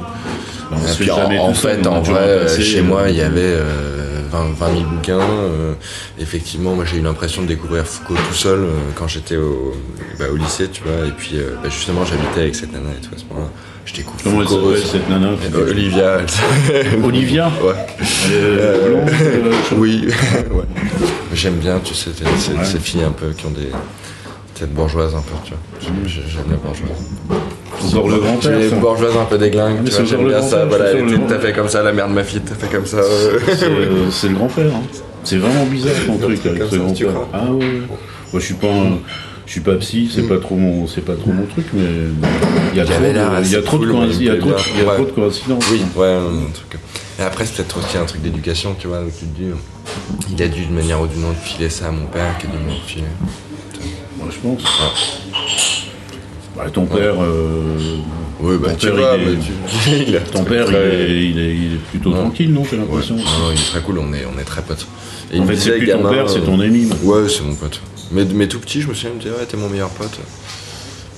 Bah, Et puis, en, en tout fait, en vrai, euh, chez euh, moi, il y avait euh, 20, 20 000 bouquins. euh, effectivement, moi, j'ai eu l'impression de découvrir Foucault tout seul euh, quand j'étais au, bah, au lycée, tu vois. Et puis, euh, bah, justement, j'habitais avec cette nana et tout à ce moment-là. Je découvre Foucault. cette nana Euh, Olivia. [laughs] Olivia Ouais. Elle est blonde, euh, Oui, [laughs] ouais. J'aime bien, tu sais, ces, ces- Ouais. ces filles un peu qui ont des têtes bourgeoises un peu, tu vois. J'aime- la bourgeoise. Encore le grand-père, J'ai ça. une bourgeoise un peu déglingue, mais tu vois, j'aime bien ça. Voilà, sur t'as fait comme ça, la mère de ma fille, t'as fait comme ça. C'est euh, le grand-père. hein. C'est vraiment bizarre ton truc avec ce grand-père. Ah ouais. Moi je suis pas un- je suis pas psy, c'est pas trop mon c'est pas trop mon truc mais il y a trop de, coïncidences, il y a trop de- coïncidences. Oui, ouais, un truc. Et après, c'est peut-être aussi un truc d'éducation, tu vois, où tu te dis, il a dû de manière ou d'une autre filer ça à mon père qui a dû me le filer. Pense. Bah, ton père euh, Oui, bah ton tu père, il est- tu... [laughs] a ton père il est, il est- il est plutôt tranquille non j'ai Ouais, l'impression. non, non, il est très cool, on est, on est très potes. Et En fait c'est plus ton père, c'est euh, ton ami. moi. Ouais, c'est mon pote. Mais, mais tout petit, je me souviens, il me disait, ouais, t'es mon meilleur pote.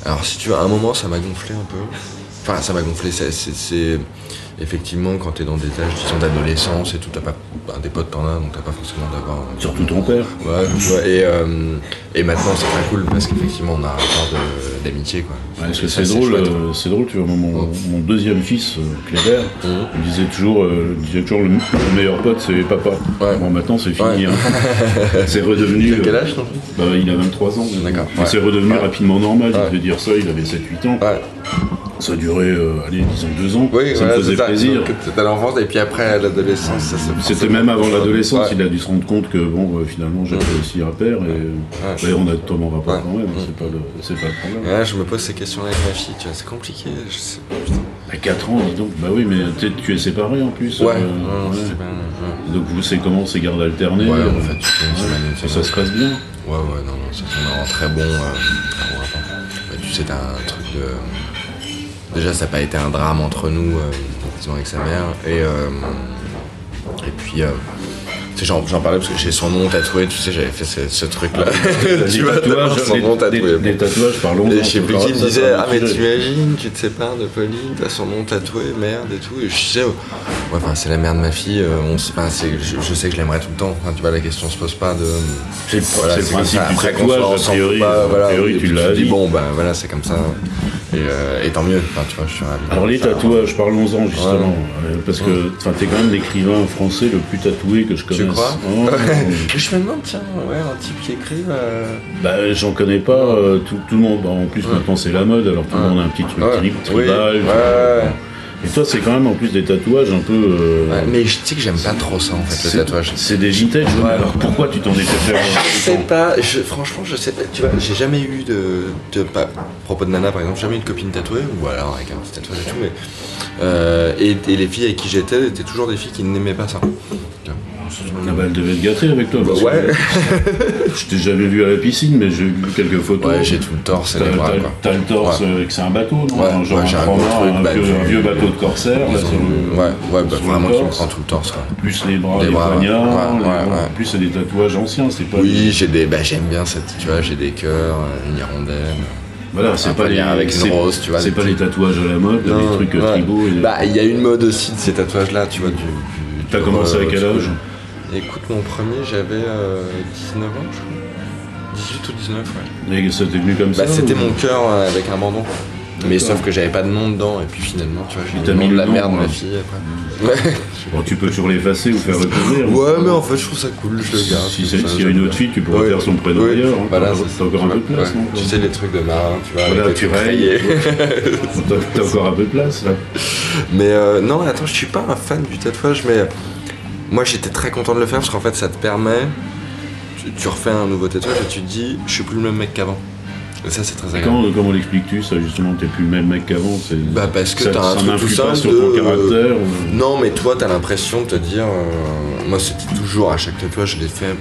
Alors, si tu veux, à un moment, ça m'a gonflé un peu. Enfin, ça m'a gonflé. c'est- effectivement quand t'es dans des âges, disons, d'adolescence et tout, t'as pas. ben, des potes, t'en as, donc t'as pas forcément d'avoir. un- Surtout ton père. Ouais, et, euh, et maintenant, c'est très cool parce qu'effectivement, on a un rapport d'amitié, quoi. Ouais, parce que c'est drôle, euh, c'est drôle, tu vois, mon, mon deuxième fils, euh, Cléber, il disait toujours, euh, disait toujours le, le meilleur pote, c'est papa. Bon, maintenant, c'est fini. Hein. [laughs] c'est redevenu. Il a quel euh, âge, ton fils? bah, Il a 23 ans. D'accord. C'est redevenu rapidement normal, il devait dire ça, il avait 7-8 ans. Ça a duré, euh, allez, disons 2 ans. Oui, ça voilà, me faisait ça. plaisir. C'était à l'enfance, et puis après, à l'adolescence, C'était même avant l'adolescence, Ouais. il a dû se rendre compte que bon, euh, finalement, j'avais aussi un père et d'ailleurs, on a de ton rapport quand même, c'est pas, le, c'est pas le problème. Ouais, je me pose ces questions-là avec ma fille, tu vois, c'est compliqué, je sais pas, putain. À 4 ans, dis donc, bah oui, mais tu es séparé en plus. Ouais, euh, pas-. Donc vous savez comment c'est garde alternée Ouais, euh, en fait, tu ça, se passe bien. Ouais, ouais, non, non, ça c'est un très bon, euh, très bon rapport. Ouais, tu sais, t'as un truc de. Déjà, ça n'a pas été un drame entre nous, euh, disons, avec sa mère. Et, euh, et puis, euh, tu sais, j'en j'en parlais parce que j'ai son nom tatoué, tu sais, j'avais fait ce, ce truc-là. [laughs] Tu vois, tatouages, son nom tatoué. les tatouages, parlons. Et je sais plus qui me disait, ah mais tu t'imagines, tu te sépares de Pauline, t'as son nom tatoué, merde et tout. Et je disais, oh, ouais, enfin c'est la mère de ma fille, euh, on enfin, je, je sais que je l'aimerais tout le temps. Enfin, tu vois, la question se pose pas de. C'est le- Voilà, le principe du tatouage, a priori, a voilà, priori, tu l'as dis, dit. bon, bah voilà, c'est comme ça. Et, euh, et tant mieux, enfin, tu vois, je suis ravi. Alors les tatouages, parlons-en justement, Ouais. euh, parce que enfin, t'es quand même l'écrivain français le plus tatoué que je connaisse. Crois [laughs] Oh, Je me demande, tiens, ouais, un type qui écrit. euh, Bah j'en connais pas, euh, tout, tout le monde, bah, en plus maintenant c'est la mode, alors tout le Ouais. monde a un petit truc Oui. tribal. vois. Et toi c'est quand même en plus des tatouages un peu... euh, ouais, mais je sais que j'aime pas trop ça en fait, le tatouage. C'est des vintage, Ouais. alors pourquoi tu t'en étais fait Je sais pas, je- franchement, je sais pas. Tu vois, j'ai jamais eu de, de pas, à propos de Nana par exemple, jamais eu de copine tatouée, ou alors avec un petit tatouage et tout, mais. euh, et, et les filles avec qui j'étais étaient toujours des filles qui n'aimaient pas ça. Ah bah, elle devait être gâtée avec toi. parce que Ouais. [laughs] Je t'ai jamais vu à la piscine, mais j'ai vu quelques photos. Ouais, j'ai tout le torse et les bras, t'as- le torse Ouais. euh, que c'est un bateau, non Ouais, Genre ouais, un gros truc, bah, vieux, je- un vieux bateau de corsaire, là, sur le- Ouais, ouais, bah, vraiment qui me prend tout le torse. quoi. Plus les bras, Les bras, poignards, plus c'est des tatouages anciens, c'est pas... Oui, j'ai des. Bah, j'aime bien cette. Tu vois, j'ai des cœurs, une hirondelle. Voilà, c'est pas les... avec une rose, tu vois, C'est des pas les tatouages à la mode, les trucs euh, tribaux. et- Bah, il y a une mode aussi de ces tatouages-là, tu vois, T'as commencé à euh, quel âge. Écoute, mon premier, j'avais euh, 19 ans, je crois. 18 ou 19, ouais. Et ça t'est venu comme Bah, ça c'était ou- mon cœur euh, avec un bandon. Mais sauf que j'avais pas de nom dedans, et puis finalement, tu vois, j'ai mis le nom mis de la nom, merde de ma fille après. Ouais, [laughs] Bon, tu peux toujours l'effacer ou faire recouvrir. ouais mais en fait, je trouve ça cool, je le garde. Si s'il y a une autre fille, tu pourrais Ouais. faire son prénom Ouais. ailleurs. hein. Voilà, T'as- encore un peu de place, non Tu sais, les trucs de marin, tu vois. Voilà, tu les trucs rayes. rayés. T'as encore un peu de place là. Mais euh, non, attends, je suis pas un fan du tatouage, mais moi j'étais très content de le faire parce qu'en fait ça te permet, tu, tu refais un nouveau tatouage et tu te dis, je suis plus le même mec qu'avant. Et ça c'est très agréable. Comment, comment l'expliques-tu ça justement T'es plus le même mec qu'avant Bah parce que t'as un truc tout simple sur de... ton caractère ou- Non mais toi t'as l'impression de te dire, euh, moi c'était toujours à chaque tatouage je l'ai fait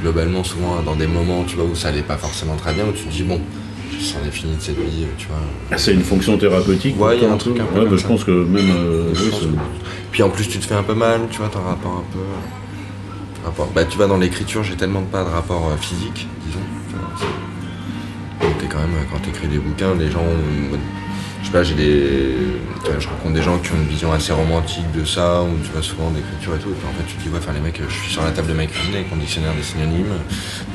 globalement souvent dans des moments tu vois où ça allait pas forcément très bien où tu te dis bon, est fini de cette vie, tu vois. Ah, c'est une fonction thérapeutique Ouais, il y a un truc un peu Ouais, bah, je pense que même. euh, oui, que- Puis en plus tu te fais un peu mal, tu vois, t'en rapport un peu. rapport. Bah, tu vas dans l'écriture, j'ai tellement pas de rapport euh, physique, disons. vois, quand même, quand t'écris des bouquins, les gens. ont- Je sais pas, j'ai des. vois, je rencontre des gens qui ont une vision assez romantique de ça, ou tu vois, souvent d'écriture et tout. Et puis en fait, tu te dis, ouais, enfin, les mecs, je suis sur la table de ma cuisine avec mon dictionnaire des synonymes,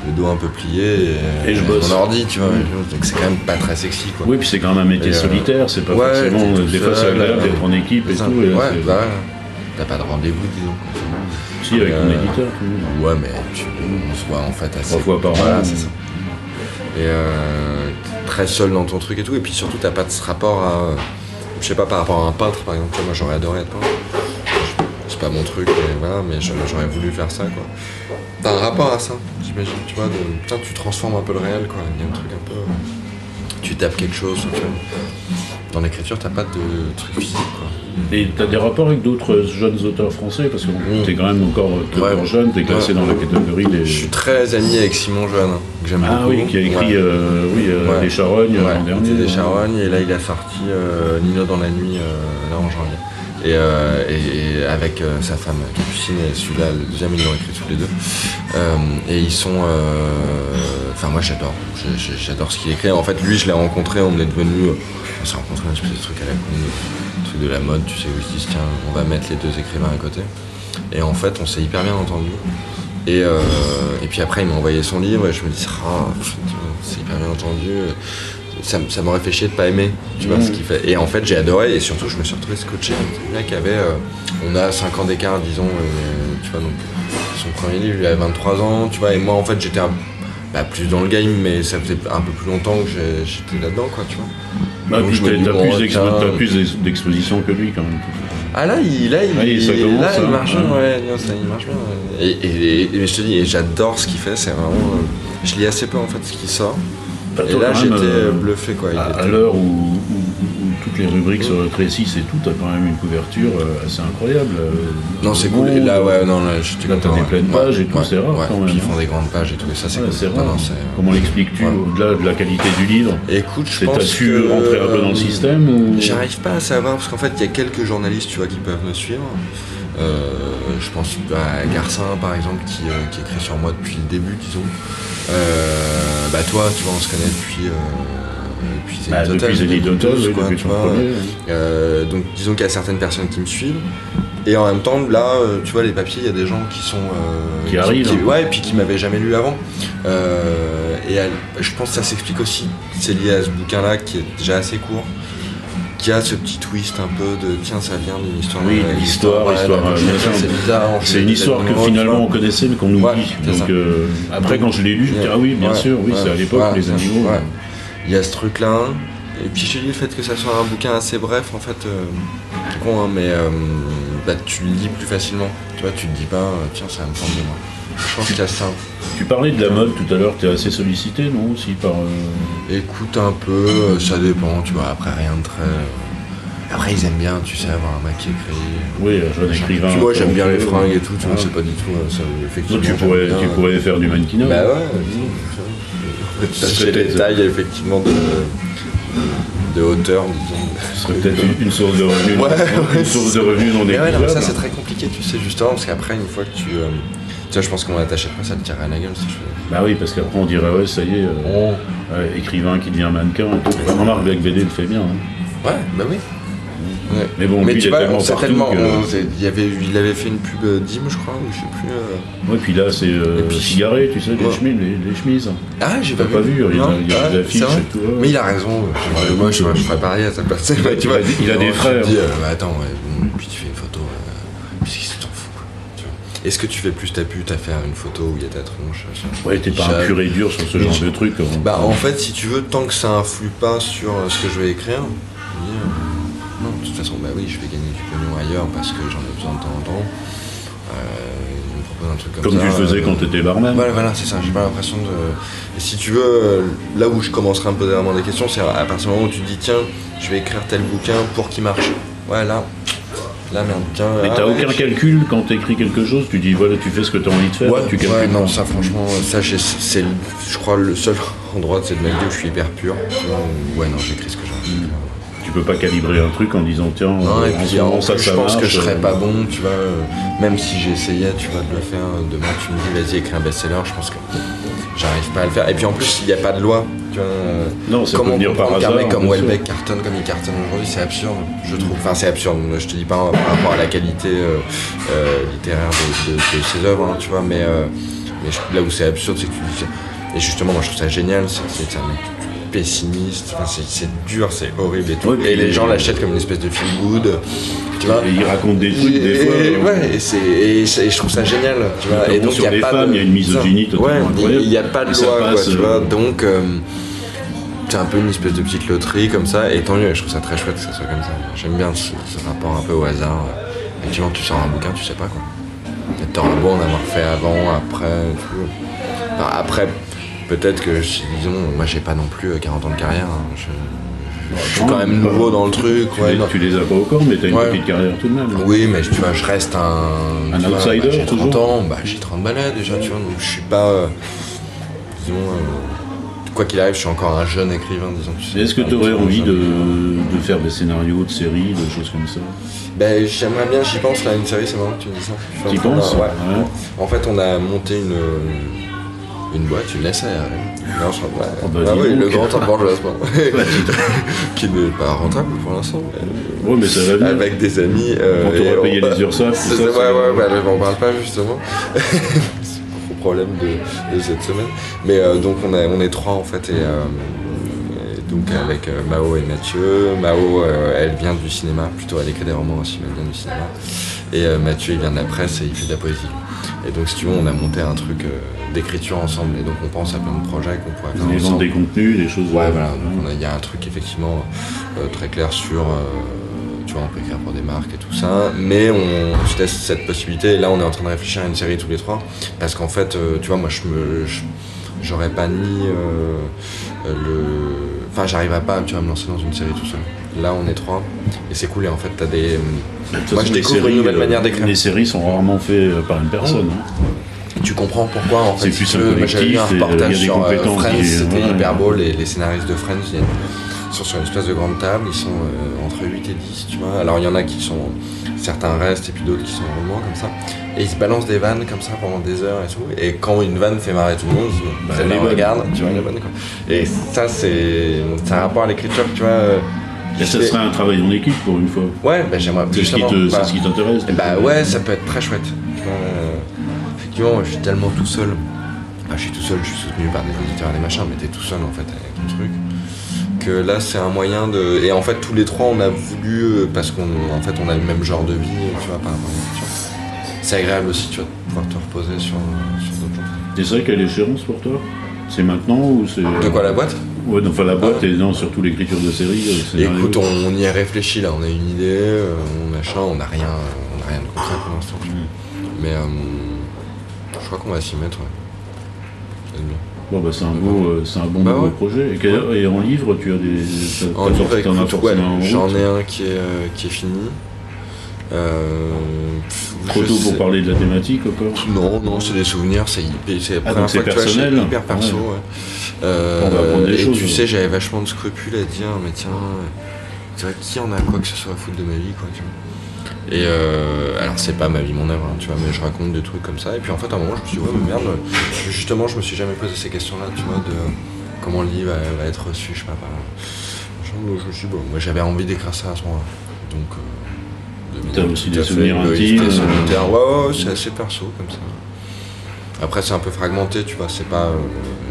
le dos un peu plié, et, Et je mon bosse. ordi, tu vois. Donc c'est quand même pas très sexy, quoi. Oui, puis c'est quand même un métier Et, euh, solitaire, c'est pas ouais, forcément. Des fois, c'est agréable euh, d'être en équipe et tout. et ouais, bah, t'as pas de rendez-vous, disons. Si, avec ton euh, éditeur. tu vois. Ouais, mais tu, on se voit en fait assez. Trois fois par Voilà, an. c'est ça. Et euh, très seul dans ton truc et tout. Et puis surtout, t'as pas de ce rapport à. Je sais pas, par rapport à un peintre par exemple. Moi, j'aurais adoré être peintre. C'est pas mon truc, mais voilà, mais j'aurais voulu faire ça quoi. T'as un rapport à ça, j'imagine, tu vois. De, putain, tu transformes un peu le réel quoi. Il y a un truc un peu. Tu tapes quelque chose. Dans l'écriture, t'as pas de truc physique quoi. Et t'as des rapports avec d'autres jeunes auteurs français Parce que bon, Mm. t'es quand même encore, t'es Ouais. jeune, t'es classé Ouais. dans la catégorie des. Je suis très ami avec Simon Jeune, hein, que j'aime Ah beaucoup. oui, qui a écrit Ouais. euh, oui, euh. Les Charognes l'an dernier. des hein. charognes et là il a sorti euh, Nino dans la nuit euh, là en janvier. Et, euh, et- avec euh, sa femme Capucine et celui-là, le deuxième ils l'ont écrit tous les deux. Euh, et ils sont, enfin moi j'adore, j'adore ce qu'il écrit. En fait lui je l'ai rencontré, on est devenu, on s'est rencontré un espèce de truc à la con, truc de la mode, tu sais où ils se disent tiens on va mettre les deux écrivains à côté. Et en fait on s'est hyper bien entendu. Et, et puis après, il m'a envoyé son livre et je me dis, ah, vois, c'est hyper bien entendu. Ça, ça m'aurait fait chier de pas aimer, tu vois, ce qu'il fait. Et en fait, j'ai adoré et surtout, je me suis retrouvé scotché. Le mec avait, euh, on a 5 ans d'écart, disons, euh, tu vois, donc son premier livre, il avait 23 ans, tu vois, et moi, en fait, j'étais un- bah, plus dans le game, mais ça faisait un peu plus longtemps que j'étais là-dedans, quoi, tu vois. Bah, Donc, puis t'as bon, plus d'exposition que lui quand même. Ah là, il, là, il, ça commence, là, il hein. marche bien, Ouais. ouais, non, ça, il marche bien. Et, et- et- et je te dis, j'adore ce qu'il fait, c'est vraiment. euh, je lis assez peu en fait ce qui sort. Bah, et là, j'étais même, euh, bluffé quoi. il À, l'heure où, où- où- où toutes les rubriques le Tracy et tout, t'as quand même une couverture euh, assez incroyable. euh, Non, c'est bon, cool. Et là, euh, ouais, non, là, j'étais Là, t'as des ouais. pleines Ouais, pages et tout, ouais, c'est rare, ouais. quand même, Puis ils hein. font des grandes pages et tout, et ça, c'est ouais, cool. rare. c'est- Comment l'expliques-tu Ouais. au-delà de la qualité du livre? Écoute, je pense t'as su que, rentrer un peu dans le euh, système ou... J'arrive pas à savoir parce qu'en fait il y a quelques journalistes tu vois qui peuvent me suivre. Euh, je pense à Garcin par exemple qui, euh, qui écrit sur moi depuis le début disons. Euh, bah toi tu vois on se connaît depuis euh, depuis Bah, depuis Hotel, Zenith Hotel, 2012, oui, quoi, depuis tu vois. premier. Euh, donc disons qu'il y a certaines personnes qui me suivent. Et en même temps, là, euh, tu vois, les papiers, il y a des gens qui sont. euh, Qui arrivent, hein. ouais, et puis qui m'avaient jamais lu avant. Euh, et elle- je pense que ça s'explique aussi. C'est lié à ce bouquin-là qui est déjà assez court. Qui a ce petit twist un peu de tiens, ça vient d'une histoire. Oui, l'histoire, sûr. C'est bizarre. C'est une histoire que finalement on connaissait mais qu'on oublie. Donc euh, après quand je l'ai lu, je me dis ah oui bien sûr, oui c'est à l'époque les animaux. Il y a ce truc-là. Et puis j'ai lu le fait que ça soit un bouquin assez bref, en fait, euh, c'est con, hein, mais euh, bah, tu le lis plus facilement. Tu vois, tu te dis pas, tiens, ça va me prendre de moi. Je pense qu'il y a ça. Tu parlais de la mode tout à l'heure, tu es assez sollicité non aussi par. euh, Écoute un peu, euh, ça dépend, tu vois, après rien de très. euh, Après, ils aiment bien, tu sais, avoir un mec qui écrit. Oui, un jeune écrivain. Puis moi, j'aime bien les fringues et tout, tu vois, Ah. c'est pas du tout ça, effectivement. Donc tu pourrais, bien, tu euh, pourrais faire du mannequinat. Bah ouais, vas-y. Ça J'ai serait des peut-être- tailles, effectivement, de, de hauteur, disons. Ce serait peut-être une, une source de revenus. Ouais, une ouais, source c'est de revenus non Mais ouais, non, mais ça c'est très compliqué, tu sais, justement, parce qu'après, une fois que tu. euh, tu sais, je pense qu'on va attacher après, ça te tirerait à la gueule si je fais. Bah oui, parce qu'après on dirait ouais ça y est, euh, ouais, écrivain qui devient mannequin et tout. Remarque Black BD le fait bien. hein. Ouais, bah oui. Ouais. Mais bon, Mais lui, il tu est vois, tellement on sait partout tellement. que- on sait- il, y avait, il avait fait une pub euh, Dim, je crois, ou je sais plus. euh. Ouais, puis là c'est euh, puis- tu sais, les, chemises, les, les chemises. Ah, j'ai pas, pas vu, il Non il y a Ah, des affiches et tout. Mais il a raison. euh, moi, je, je ferais pareil à sa place. Il a- tu vois, il a- il des frères. euh, bah, attends, ouais, bon, et puis tu fais une photo. Euh, puis qu'est-ce que t'en fous, quoi, tu vois. Est-ce que tu fais plus ta pute à faire une photo où il y a ta tronche ça Ouais, t'es pas un pur et dur sur ce genre de truc. hein. Bah en fait si tu veux tant que ça influe pas sur euh, ce que je vais écrire, je dis, euh, non de toute façon bah oui je vais gagner du pognon ailleurs parce que j'en ai besoin de temps en temps. Euh, proposent un truc comme, Comme ça. tu le faisais euh, quand t'étais barman. Voilà, voilà, c'est ça. J'ai pas l'impression de. Et si tu veux, là où je commencerai à me poser vraiment des questions, c'est à partir du moment où tu te dis, tiens, je vais écrire tel bouquin pour qu'il marche. Ouais, là, là, merde. Mais ah, t'as ouais, aucun calcul quand t'écris quelque chose, tu dis voilà, tu fais ce que t'as envie de faire, Ouais, tu ouais, calcules. non, ça franchement, ça c'est, je crois, le seul [laughs] endroit de cette ma vie où je suis hyper pur. ouais, non, j'écris ce que j'ai envie. Tu peux pas calibrer un truc en disant tiens, Non, et puis en ça, je pense que je serais euh, pas bon, tu vois. euh, Même si j'essayais, tu vois, de le faire, euh, demain tu me dis vas-y écris un best-seller, je pense que j'arrive pas à le faire. Et puis en plus, il n'y a pas de loi, tu vois. Non, ça peut Comment venir par hasard, mec comme. Welbeck cartonne comme il cartonne aujourd'hui, c'est absurde, je trouve. Enfin, c'est absurde. Je te dis pas par rapport à la qualité euh, euh, littéraire de, de- de ses œuvres, hein, tu vois, mais, euh, mais je- là où c'est absurde, c'est que tu dis. Et justement, moi je trouve ça génial, c'est que c'est un mec pessimiste, enfin, c'est dur, c'est horrible et tout. Ouais, et les gens l'achètent comme une espèce de feel good, tu vois. Et il raconte des trucs, des fois. et- euh, ouais, et, je trouve ça génial, tu vois. Et donc sur y a les pas femmes, de, il y a une misogynie totalement ouais. Il n'y a pas de loi, quoi, tu vois. euh, Donc euh, c'est un peu une espèce de petite loterie comme ça, et tant mieux. Je trouve ça très chouette que ça soit comme ça. J'aime bien ce, ce rapport un peu au hasard. Effectivement, tu sors un bouquin, tu sais pas quoi. T'auras beau en avoir fait avant, après, et tout. Enfin, après, peut-être que, disons, moi j'ai pas non plus euh, 40 ans de carrière. hein. Je, je- je suis quand même Bah, nouveau dans le truc. Tu, ouais, les, tu les as pas encore, mais t'as une Ouais. petite carrière tout de même. Oui, mais tu vois, je reste un. Un tu vois, outsider, bah, J'ai 30 toujours. ans, bah, j'ai 30 balais déjà, tu vois, donc je suis pas. euh, disons. euh, quoi qu'il arrive, je suis encore un jeune écrivain, disons. tu Est-ce que tu aurais envie de, faire des scénarios de séries, de choses comme ça? Ben, j'aimerais bien, j'y pense là, une série, c'est marrant que tu me dis ça. Train de- penses? Ouais. Ouais. En fait, on a monté une. Une boîte, une SARL. Non, je crois pas. Bah, ah oui, le grand embourgeoisement. [laughs] qui n'est pas rentable pour l'instant. Ouais, mais ça va avec des amis. euh, on- payé les URSAF, ça, ouais, ouais, bah, on en parle pas justement. [laughs] c'est le problème de, de cette semaine. Mais euh, donc on, a, on est trois en fait et, euh, donc avec euh, Mao et Mathieu. Mao, euh, elle vient du cinéma, plutôt elle écrit des romans aussi, mais elle vient du cinéma. Et euh, Mathieu, il vient de la presse et il fait de la poésie. Et donc si tu veux, on a monté un truc euh, d'écriture ensemble et donc on pense à plein de projets qu'on pourrait faire ensemble. des contenus, des choses. Ouais, euh, voilà. Donc, il y a un truc effectivement euh, très clair sur. euh, tu vois, on peut écrire pour des marques et tout ça, mais on se laisse cette possibilité. Et là, on est en train de réfléchir à une série tous les trois, parce qu'en fait, tu vois, moi, je me, j'aurais pas ni le, enfin, j'arriverais pas, tu vois, à me lancer dans une série tout seul. Là, on est trois, et c'est cool. Et en fait, t'as des, De toute moi, façon, je découvre une séries, nouvelle euh, manière d'écrire. Les séries sont rarement faites euh, par une personne. hein. Tu comprends pourquoi en fait. C'est plus si J'avais vu un et, euh, reportage sur euh, Friends, qui- c'était ouais. hyper beau. Les, les scénaristes de Friends sont sur une espèce de grande table, ils sont euh, entre 8 et 10, tu vois. Alors il y en a qui sont. Certains restent et puis d'autres qui sont vraiment comme ça. Et ils se balancent des vannes comme ça pendant des heures et tout. Et quand une vanne fait marrer tout le monde, Bah, est bonne. regarde, tu vois, la vanne quoi. Et ça, c'est un rapport à l'écriture, tu vois. euh, Et ça serait un travail en équipe pour une fois. Ouais, bah, j'aimerais. C'est ce qui qui t'intéresse. Eh Bah ouais, ça peut être très chouette. Euh, effectivement, je suis tellement tout seul. Je suis tout seul, je suis soutenu par des éditeurs et des machins, mais t'es tout seul en fait avec le truc. Que là, c'est un moyen de. Et en fait, tous les trois, on a voulu, euh, parce qu'on en fait, on a le même genre de vie, tu vois, par rapport à. C'est agréable aussi, tu vois, de pouvoir te reposer sur, sur d'autres gens. C'est vrai qu'à l'échéance pour toi? C'est maintenant ou c'est. De quoi la boîte? Ouais, enfin la boîte Ah. et non, surtout l'écriture de séries. euh. Écoute, on, on y a réfléchi là, on a une idée, euh, on machin, on n'a rien, on a rien de concret pour l'instant. Mais euh, je crois qu'on va s'y mettre, ouais. Bien. Bon, bah, c'est un, beau, euh, c'est un bon Bah nouveau ouais. projet. Et, en livre, tu as des. t'as- En t'as livre, forc- t'en as écoute, ouais, forcément en j'en ai un qui est, euh, qui est fini. Euh, Trop tôt pour parler de la thématique encore? Non, non, c'est des souvenirs, c'est hyper- c'est la Ah, première fois que tu vois, personnel, hyper perso. ouais. ouais. Euh, et choses, tu ouais. sais, j'avais vachement de scrupules à dire, mais tiens, qui en a quoi que ce soit à foutre de ma vie, quoi, tu vois. Et euh, alors, c'est pas ma vie, mon œuvre, hein, tu vois, mais je raconte des trucs comme ça. Et puis en fait, à un moment, je me suis dit, ouais, mais merde, justement, je me suis jamais posé ces questions-là, tu vois, de comment le livre va, va être reçu, je sais pas. je me suis dit, bon, moi j'avais envie d'écrire ça à ce moment-là. Donc, euh, de T'as aussi des souvenirs intimes. Ouais, ouais, ouais, c'est assez perso comme ça. Après, c'est un peu fragmenté, tu vois, c'est pas. euh,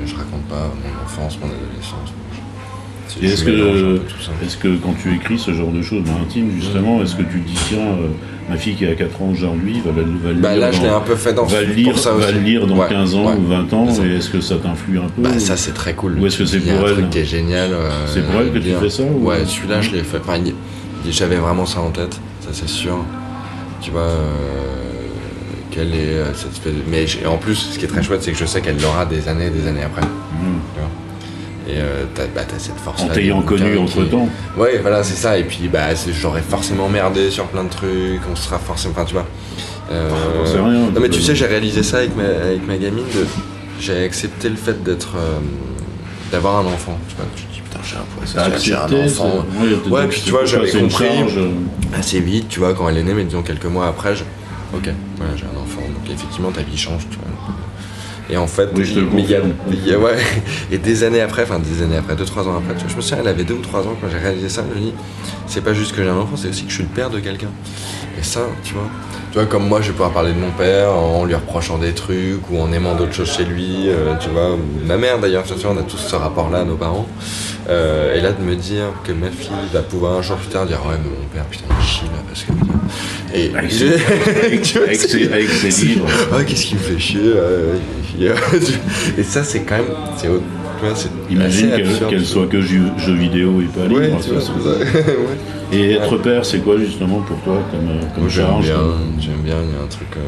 je raconte pas mon enfance, mon adolescence. Est-ce que, est-ce que quand tu écris ce genre de choses dans intime, justement, est-ce que tu te dis, tiens, euh, ma fille qui a 4 ans aujourd'hui va, va le Bah lire là, je dans- l'ai un peu fait dans va pour lire, ça va lire dans Ouais, 15 ans ouais. ou 20 ans, ça. et est-ce que ça t'influe un peu Bah ou- ça c'est très cool. Ou est-ce que c'est pour un elle truc qui est génial. euh, C'est pour elle que tu fais ça, ou- Ouais, celui-là je l'ai fait. Enfin, j'avais vraiment ça en tête, ça c'est sûr. Tu vois, euh, quelle est euh, cette espèce de... Mais en plus, ce qui est très chouette, c'est que je sais qu'elle l'aura des années et des années après. Mmh. tu vois. Et euh, t'as bah, t'as cette force En t'ayant connu entre temps. Ouais, voilà, c'est ça. Et puis, bah, j'aurais forcément merdé sur plein de trucs. On sera forcément. Enfin, tu vois. Euh, rien. Non, mais tu sais, j'ai réalisé ça avec ma, avec ma gamine. de- J'ai accepté le fait d'être. euh, d'avoir un enfant. Tu vois, tu te dis, putain, j'ai un poisson, j'ai un enfant. ouais, Ouais, puis tu vois, j'avais compris assez vite, tu vois, quand elle est née, mais disons quelques mois après, je... ok, voilà, j'ai un enfant, donc effectivement ta vie change, tu vois. Et en fait, Oui, je te le mais il y a- confirme. il y a- ouais, [laughs] et des années après, enfin des années après, deux trois ans après, tu vois, je me souviens, elle avait deux ou trois ans quand j'ai réalisé ça, je me dis, c'est pas juste que j'ai un enfant, c'est aussi que je suis le père de quelqu'un. Et ça, tu vois, tu vois, comme moi, je vais pouvoir parler de mon père en lui reprochant des trucs ou en aimant d'autres choses chez lui, euh, tu vois, ou ma mère d'ailleurs, tu vois, on a tous ce rapport-là, nos parents. Euh, et là, de me dire que ma fille va pouvoir un jour plus tard dire, ouais, mais mon père, putain, il chie là, parce que. Et Avec ses- [laughs] avec- [laughs] ses- avec ses c'est- livres. Ah, qu'est-ce qui me fait chier euh, et, ça, c'est quand même. C'est Imagine qu'elle soit que jeux vidéo et pas livre. Ouais, ça. [laughs] Ouais. Et être père, c'est quoi justement pour toi comme, euh, comme j'aime bien, comme- j'aime bien, il y a un truc. euh,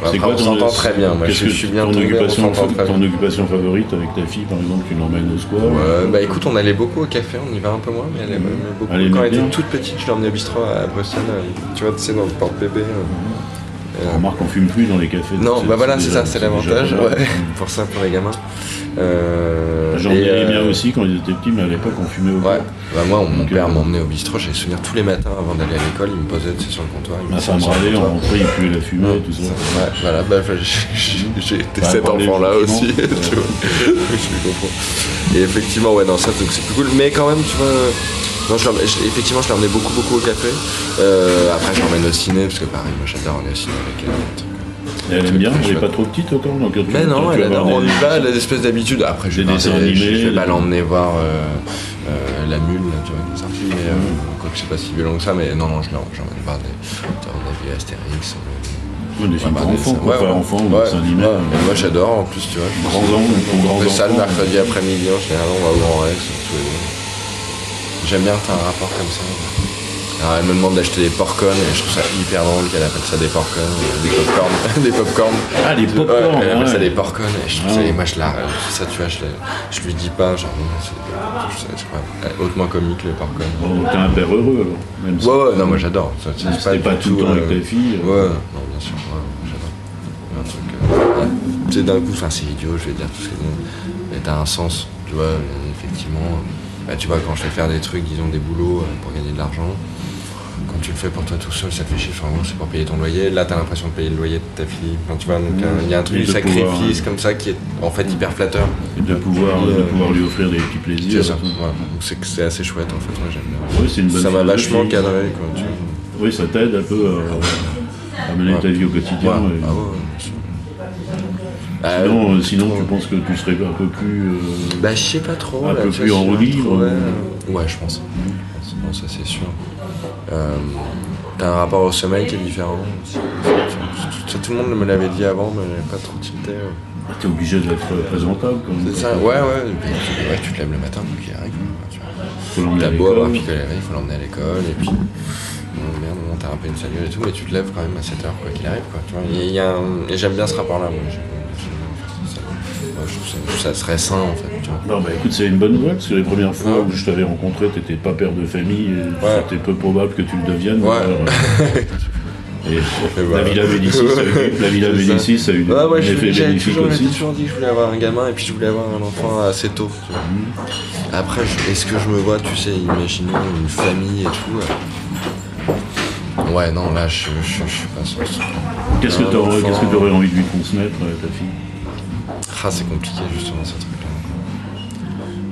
C'est après, quoi on s'entend très bien. Moi, je, que suis bien ton tombé, occupation, ton occupation favorite avec ta fille, par exemple, tu l'emmènes au square Ouais, bah écoute, on allait beaucoup au café, on y va un peu moins, mais elle aimait beaucoup. Elle aimait Quand elle était toute petite, je l'ai emmenée au bistrot à Bruxelles, euh, tu vois, tu sais, dans le porte-bébé. euh. Euh, Remarque, on fume plus dans les cafés. Non, bah voilà, c'est ça, c'est l'avantage. Ouais, pour ça, pour les gamins. Euh, J'en ai euh, bien aussi quand ils étaient petits, mais à l'époque, on fumait au Ouais, bah moi, mon Donc, père euh, m'emmenait au bistrot, j'avais souvenir tous les matins avant d'aller à l'école, il me posait sur le comptoir. il me Ma mettait femme sur le râlait, on rentrait, il puait la fumée, tout ça. Ouais, voilà, bah, bah, j'ai j'ai été Bah, cet enfant-là aussi, [laughs] tu vois. [laughs] je comprends. Et effectivement, ouais, non, ça, donc c'est plus cool. Mais quand même, tu vois, non, je l'emmène- je- effectivement, je emmené beaucoup, beaucoup au café. Euh, après, je l'emmène au ciné, parce que pareil, moi, j'adore aller au ciné avec elle. elle aime bien, elle est pas trop petite encore donc tu- Mais non, tu elle adore. On y va, elle a des espèces d'habitudes. Après, je vais pas, je- vais l'emmener voir euh, euh, la mule, là, tu vois, qui est sortie, mais euh, quoi que c'est pas si violent que ça, mais non, non, je l'emmène j'emmène voir des. On a vu Astérix. Ouais, des films pour enfants, quoi, ouais, enfants, ou Ouais, animés. ouais. Moi, j'adore en plus, tu vois. Grands pour grands On fait ça le mercredi après-midi, en général, on va au Grand Rex, tous les deux. J'aime bien que t'as un rapport comme ça. Alors, elle me demande d'acheter des popcorn et je trouve ça hyper drôle qu'elle appelle ça des popcorn, euh, des popcorn, des popcorn. [laughs] Ah, des Ouais, popcorn, elle appelle ça ouais. des popcorn et je trouve ça, et moi je la, ça tu vois, je, je lui dis pas, genre, c'est, je hautement comique les popcorn. Bon, T'es un père heureux alors, même si Ouais, ouais, non, moi j'adore. Ça, c'est pas tout le temps avec ta fille, euh. Ouais, non, bien sûr, ouais, j'adore. Un truc. euh, ouais. Sais, d'un coup, enfin, c'est idiot, je vais dire tout ce que Mais t'as un sens, tu vois, euh, effectivement. Bah, tu vois, quand je fais faire des trucs, disons des boulots euh, pour gagner de l'argent, quand tu le fais pour toi tout seul, ça te fait chier. Enfin, c'est pour payer ton loyer. Là, t'as l'impression de payer le loyer de ta fille. Enfin, tu vois, donc euh, il y a un truc du de sacrifice pouvoir, comme ça qui est en fait hyper flatteur. Et de pouvoir, Et, de euh, pouvoir lui offrir des petits C'est plaisirs. ça. et tout. Voilà. Donc c'est que c'est assez chouette en fait. Moi j'aime bien. Oui, c'est une bonne Ça philosophie. vachement cadré quoi. Tu vois. Oui, ça t'aide un peu à, à mener Ouais. ta vie au quotidien. Ouais. et- Ah ouais. Bah, Sinon, euh, euh, sinon tu penses que tu serais un peu plus. euh, Bah, je sais pas trop. Un là, peu plus en roue libre, ou- Ouais, je pense. Non, ça c'est sûr. Euh, T'as un rapport au sommeil qui est différent aussi. Tout le monde me l'avait dit avant, mais pas trop tilté. ah, T'es obligé d'être présentable. Comme C'est ça, ouais, ouais. Et puis, ouais, tu te lèves le matin pour qu'il arrive. quoi, tu vois. Faut l'emmener à T'as beau avoir picolé, il faut l'emmener à l'école, et puis. Bon, merde, bon, t'as un peu une saluelle et tout, mais tu te lèves quand même à 7h, quoi qu'il arrive, quoi. Tu vois, il y a un- Et j'aime bien ce rapport-là, moi. Je trouve ça, ça serait sain, en fait, tu vois. Non, bah écoute, c'est une bonne nouvelle parce que les premières fois Ouais. où je t'avais rencontré, t'étais pas père de famille Ouais. c'était peu probable que tu le deviennes. Ouais. Alors, euh, [laughs] et la. Villa Médicis, ça a eu, la Villa. [laughs] Médicis, a eu Ouais, ouais, j'avais bénéfique toujours, aussi. j'avais toujours dit que je voulais avoir un gamin et puis je voulais avoir un enfant assez tôt. Tu vois. Après, je- est-ce que je me vois, tu sais, imaginons une famille et tout euh, Ouais, non, là, je, je, je suis pas truc. Qu'est-ce que qu'est-ce que t'aurais envie de lui transmettre à ta fille? Ah, c'est compliqué, justement, ce truc-là.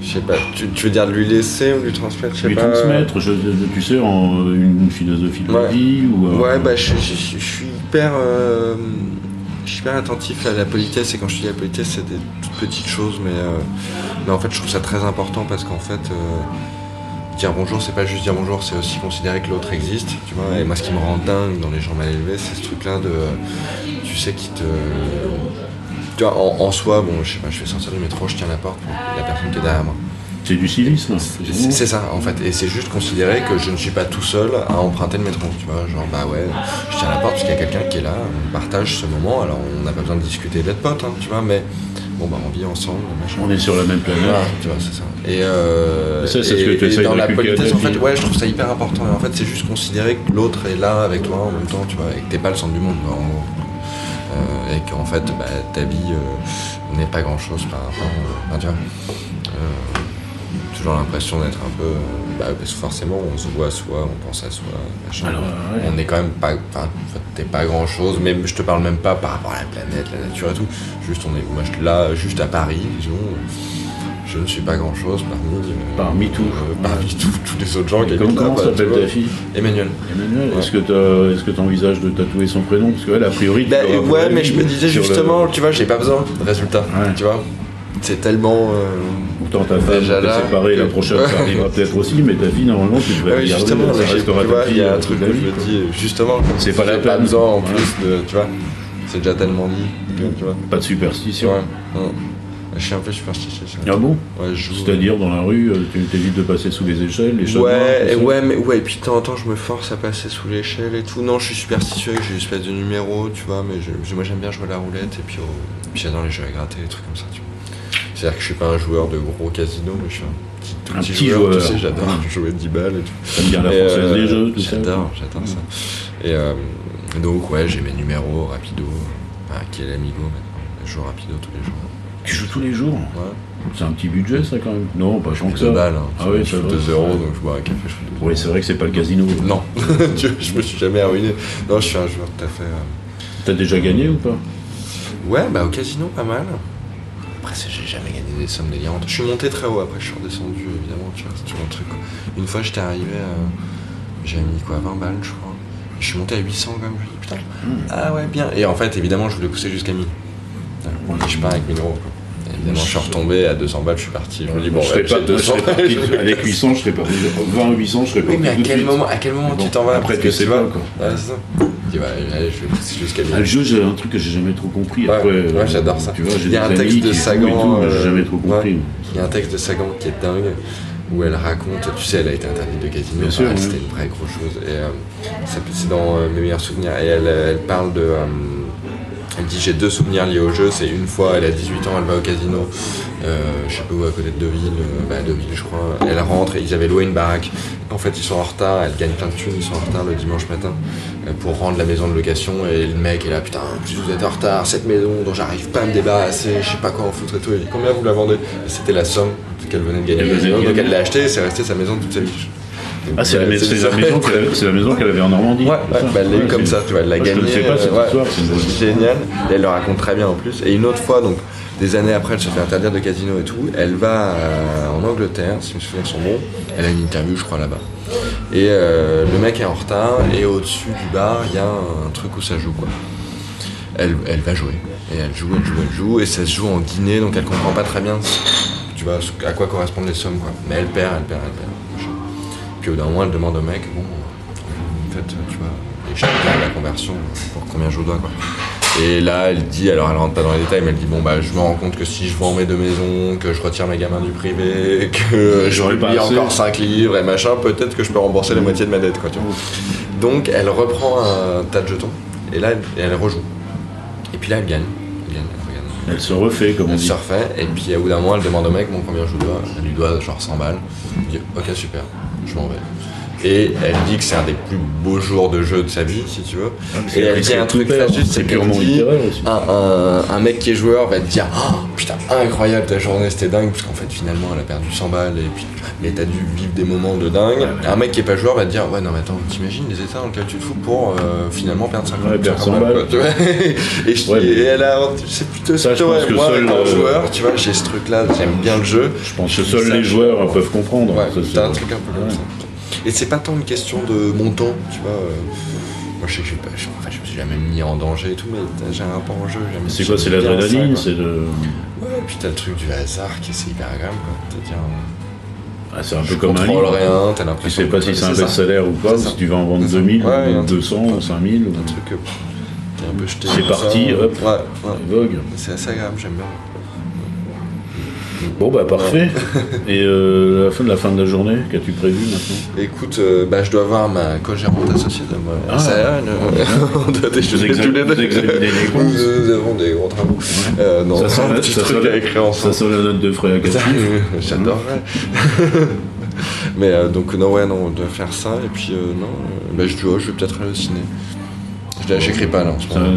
Je sais pas, tu, tu veux dire de lui laisser ou lui transmettre Je sais Lui pas. transmettre, je- tu sais, en euh, une philosophie de Ouais. vie ou euh, Ouais, bah, je, je- je- je suis hyper. euh, je suis hyper attentif à la politesse, et quand je dis la politesse, c'est des toutes petites choses, mais, euh, mais en fait, je trouve ça très important parce qu'en fait, dire bonjour, c'est pas juste dire bonjour, c'est aussi considérer que l'autre existe, tu vois. Et moi, ce qui me rend dingue dans les gens mal élevés, c'est ce truc-là de. Tu sais, qui te. Tu vois, en, en soi, bon, je sais pas, je fais sortir du métro, je tiens la porte, la personne qui est derrière moi. c'est du civisme. C'est c'est ça en fait, et c'est juste considérer que je ne suis pas tout seul à emprunter le métro, tu vois, genre bah ouais, je tiens la porte parce qu'il y a quelqu'un qui est là, on partage ce moment, alors on n'a pas besoin de discuter d'être potes, hein, tu vois, mais bon bah on vit ensemble, machin. On est sur la même planète. Voilà, tu vois, c'est ça. Et, euh, Et ça, c'est ce et- que tu et essayes dans la politesse, en fait, ouais, je trouve ça hyper important. Et en fait, c'est juste considérer que l'autre est là avec toi en même temps, tu vois, et que t'es pas le centre du monde, quoi, en gros. Euh, et qu'en fait, bah, ta vie euh, n'est pas grand chose par rapport. euh, enfin, tu vois. Toujours l'impression d'être un peu. Bah, parce que forcément, on se voit à soi, on pense à soi, machin. Alors, ouais. On est quand même pas. Enfin, t'es pas grand chose, mais je te parle même pas par rapport à la planète, la nature et tout. Juste, on est. Moi, je- là, juste à Paris, disons. Je ne suis pas grand chose parmi. euh, Parmi tout. euh, parmi tous tous les autres gens qui là, comment s'appelle ta fille Emmanuel. Emmanuel, Ouais. est-ce que tu est-ce que envisages de tatouer son prénom Parce qu'elle, a priori, tu Bah, ouais, mais je me disais le- justement, tu vois, j'ai pas besoin de résultats. Ouais. Tu vois, c'est tellement. euh, Pourtant, ta femme là, séparée, la prochaine, ça arrivera peut-être aussi, mais ta fille, normalement, tu devrais justement, ça mais j'ai- restera tu ta vois, il y a euh, un truc que je me dis, justement, C'est pas la peine. besoin en plus de. Tu vois, c'est déjà tellement dit. que, Tu vois, Pas de superstition. ouais, ouais. Je suis un peu superstitieux. ça. Ah bon Ouais. C'est-à-dire, dans la rue, euh, tu t'évites de passer sous les échelles, les chats noirs, Ouais, et ouais, mais ouais, et puis de temps en temps, je me force à passer sous l'échelle et tout. Non, je suis superstitieux, j'ai une espèce de numéro, tu vois, mais je- moi j'aime bien jouer à la roulette et puis, puis j'adore les jeux à gratter, des trucs comme ça, tu vois. C'est-à-dire que je suis pas un joueur de gros casino, mais je suis un petit, tout Un petit, petit joueur, joueur. tu sais, j'adore jouer 10 balles et tout. T'aimes bien la française euh, des jeux, tout ça J'adore, j'adore ça. Et euh, donc, ouais, j'ai mes numéros rapido, enfin, qui est l'amigo maintenant. Je joue rapido tous les jours. Tu joues tous les jours Ouais. C'est un petit budget, ça, quand même Non, pas tant que ça. Deux balles, hein. Ah oui, je vrai. 2 euros, donc je bois un café, je fous 2 Oui, c'est vrai que c'est pas le casino. Non, [laughs] je me suis jamais arruiné. Non, je suis un joueur tout à fait. euh, T'as déjà gagné ou pas? Ouais, bah au casino, pas mal. Après, c'est- j'ai jamais gagné des sommes délirantes. Je suis monté très haut, après je suis redescendu, évidemment, tu vois, c'est toujours un truc. quoi. Une fois, j'étais arrivé, euh, j'avais mis quoi, 20 balles, je crois. Et je suis monté à 800 quand même, je me dis putain, ah ouais, bien. Et en fait, évidemment, je voulais pousser jusqu'à 1000. Et je pars avec 1000 euros, quoi. Évidemment, je suis retombé à 200 balles, je suis parti. Je me dis, bon, je ouais, serais pas, j'ai moi, je serais 200 parti, avec 800, je serais parti. 20 ou 800, je serais Oui, parti. mais à quel moment, à quel moment Bon, tu t'en vas après, tu sais pas, quoi. Ouais, c'est ça. Tu bah, allez, je vais pousser jusqu'à 1000. Ah, le jeu, j'ai un truc que j'ai jamais trop compris. Ouais, Après, ouais, euh, j'adore ça. Tu vois, j'ai Il y des a un texte de Sagan. j'ai euh, jamais trop compris. Il y a un texte de Sagan qui est dingue où elle raconte, tu sais, elle a été interdite de casino, enfin, c'était une vraie grosse chose. Et euh, c'est dans euh, mes meilleurs souvenirs. Et elle, elle parle de. Elle dit j'ai deux souvenirs liés au jeu. C'est une fois, elle a 18 ans, elle va au casino, euh, je sais pas où, à côté de Deauville, euh, bah, Deauville, je crois. Elle rentre et ils avaient loué une baraque. En fait, ils sont en retard, elle gagne plein de thunes, ils sont en retard le dimanche matin euh, pour rendre la maison de location. Et le mec est là, putain, en plus vous êtes en retard, cette maison dont j'arrive pas à me débarrasser, je sais pas quoi en foutre et tout. Il dit combien vous la vendez? C'était la somme qu'elle venait de gagner. Au casino. Donc elle l'a acheté et c'est resté sa maison toute sa vie. Ah, c'est la, maison qu'elle avait- c'est la maison qu'elle avait en Normandie. Ouais, bah, elle l'a eu comme ça, tu vois, elle l'a Moi, gagné. Je connaissais pas cette euh, histoire, c'est génial. Et elle le raconte très bien en plus. Et une autre fois, donc des années après, elle se fait interdire de casino et tout. Elle va euh, en Angleterre, si mes souvenirs sont bons. Elle a une interview, je crois, là-bas. Et euh, le mec est en retard. Et au-dessus du bar, il y a un truc où ça joue, quoi. Elle, elle va jouer. Et elle joue, elle joue, elle joue. Et ça se joue en Guinée, donc elle comprend pas très bien, tu vois, à quoi correspondent les sommes, quoi. Mais elle perd, elle perd, elle perd. Puis au bout d'un moment, elle demande au mec, bon, en fait, tu vois, les chacun la conversion, pour combien je vous dois, quoi. Et là, elle dit, alors elle rentre pas dans les détails, mais elle dit, bon, bah, je me rends compte que si je vends mes deux maisons, que je retire mes gamins du privé, que je publie encore 5 livres et machin, peut-être que je peux rembourser la moitié de ma dette, quoi, tu vois. Donc, elle reprend un tas de jetons, et là, elle, elle rejoue. Et puis là, elle gagne. Elle gagne, elle regagne. Elle se refait, comme on Elle dit. se refait, et puis au bout d'un moment, elle demande au mec, bon, combien je vous dois? Elle lui doit genre 100 balles. Il dit, ok, super, je m'en vais. Et elle dit que c'est un des plus beaux jours de jeu de sa vie, si tu veux. c'est et elle dit un truc juste, c'est purement littéraire aussi. un, mec qui est joueur va te dire, oh, putain, incroyable ta journée, c'était dingue, parce qu'en fait, finalement, elle a perdu 100 balles, et puis, mais t'as dû vivre des moments de dingue. Un mec qui est pas joueur va te dire, ouais, non, mais attends, t'imagines les états dans lesquels tu te fous pour euh, finalement perdre 50 Ouais, perdre 100 quoi, balles. tu vois. [laughs] et, je- Ouais, mais- et elle a, c'est plutôt Ça, je plutôt, pense ouais, que moi, seul, euh, joueur, tu vois, j'ai ce truc-là, j'aime bien le jeu. Je pense que seuls les joueurs peuvent comprendre. Ouais, Ça, c'est- t'as un truc un peu comme Ouais. ça. Et c'est pas tant une question de montant, tu vois. euh, moi, je sais que pas, je, enfin, je me suis jamais mis en danger et tout, mais t'as- j'ai un rapport au jeu. C'est quoi, c'est l'adrénaline C'est de... quoi. Ouais, et puis t'as le truc du hasard qui est hyper agréable, quoi. C'est-à-dire, Ah, c'est un je peu comme un livre. rien, t'as Tu l'impression. sais pas si c'est un best-seller ou pas, si tu vas en vendre C'est ça. 2000, Ouais, ou un truc 200, comme ou ça. 5000. ou- Un truc, t'es un peu jeté. C'est parti, ça. hop. Ouais, ouais. Vogue. C'est assez agréable, j'aime bien. Bon, bah parfait. Et euh, la, fin de la fin de la journée, qu'as-tu prévu maintenant? Écoute, euh, bah, je dois voir ma co-gérante associée de moi. Ah. Ça, euh, [laughs] on doit Vous tous les deux. Nous avons des gros travaux. Euh, non, Ça sent un la- petit ça truc à écrire Ça sent la note de frais à Ça, 4 [laughs] J'adorerais. [laughs] Mais donc, non, ouais, non, on doit faire ça. Et puis, non, bah, je, dois- je vais peut-être aller au ciné. J'écris pas là.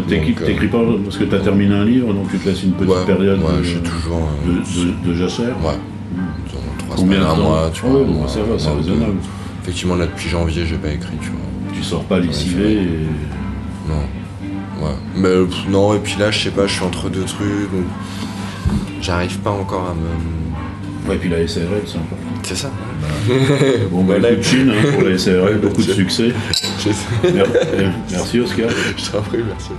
T'écris donc, euh, t'écris pas parce que t'as terminé un livre, donc tu te laisses une petite ouais, période ouais, de, je suis toujours. de, de, de jachère. Ouais, disons 3 Combien de un mois, tu Ah vois. ouais, bon, ça va, c'est raisonnable. Effectivement, là, depuis janvier, j'ai pas écrit, tu vois. Tu sors pas lessivé et... Non. Ouais. Mais pff, non, et puis là, je sais pas, je suis entre deux trucs, donc j'arrive pas encore à me. Ouais, puis la SARL, c'est important. C'est ça. Bon, bah, Voilà. coup de chine hein, pour la SARL, beaucoup de [laughs] succès. Merci Oscar. Je t'en prie, merci.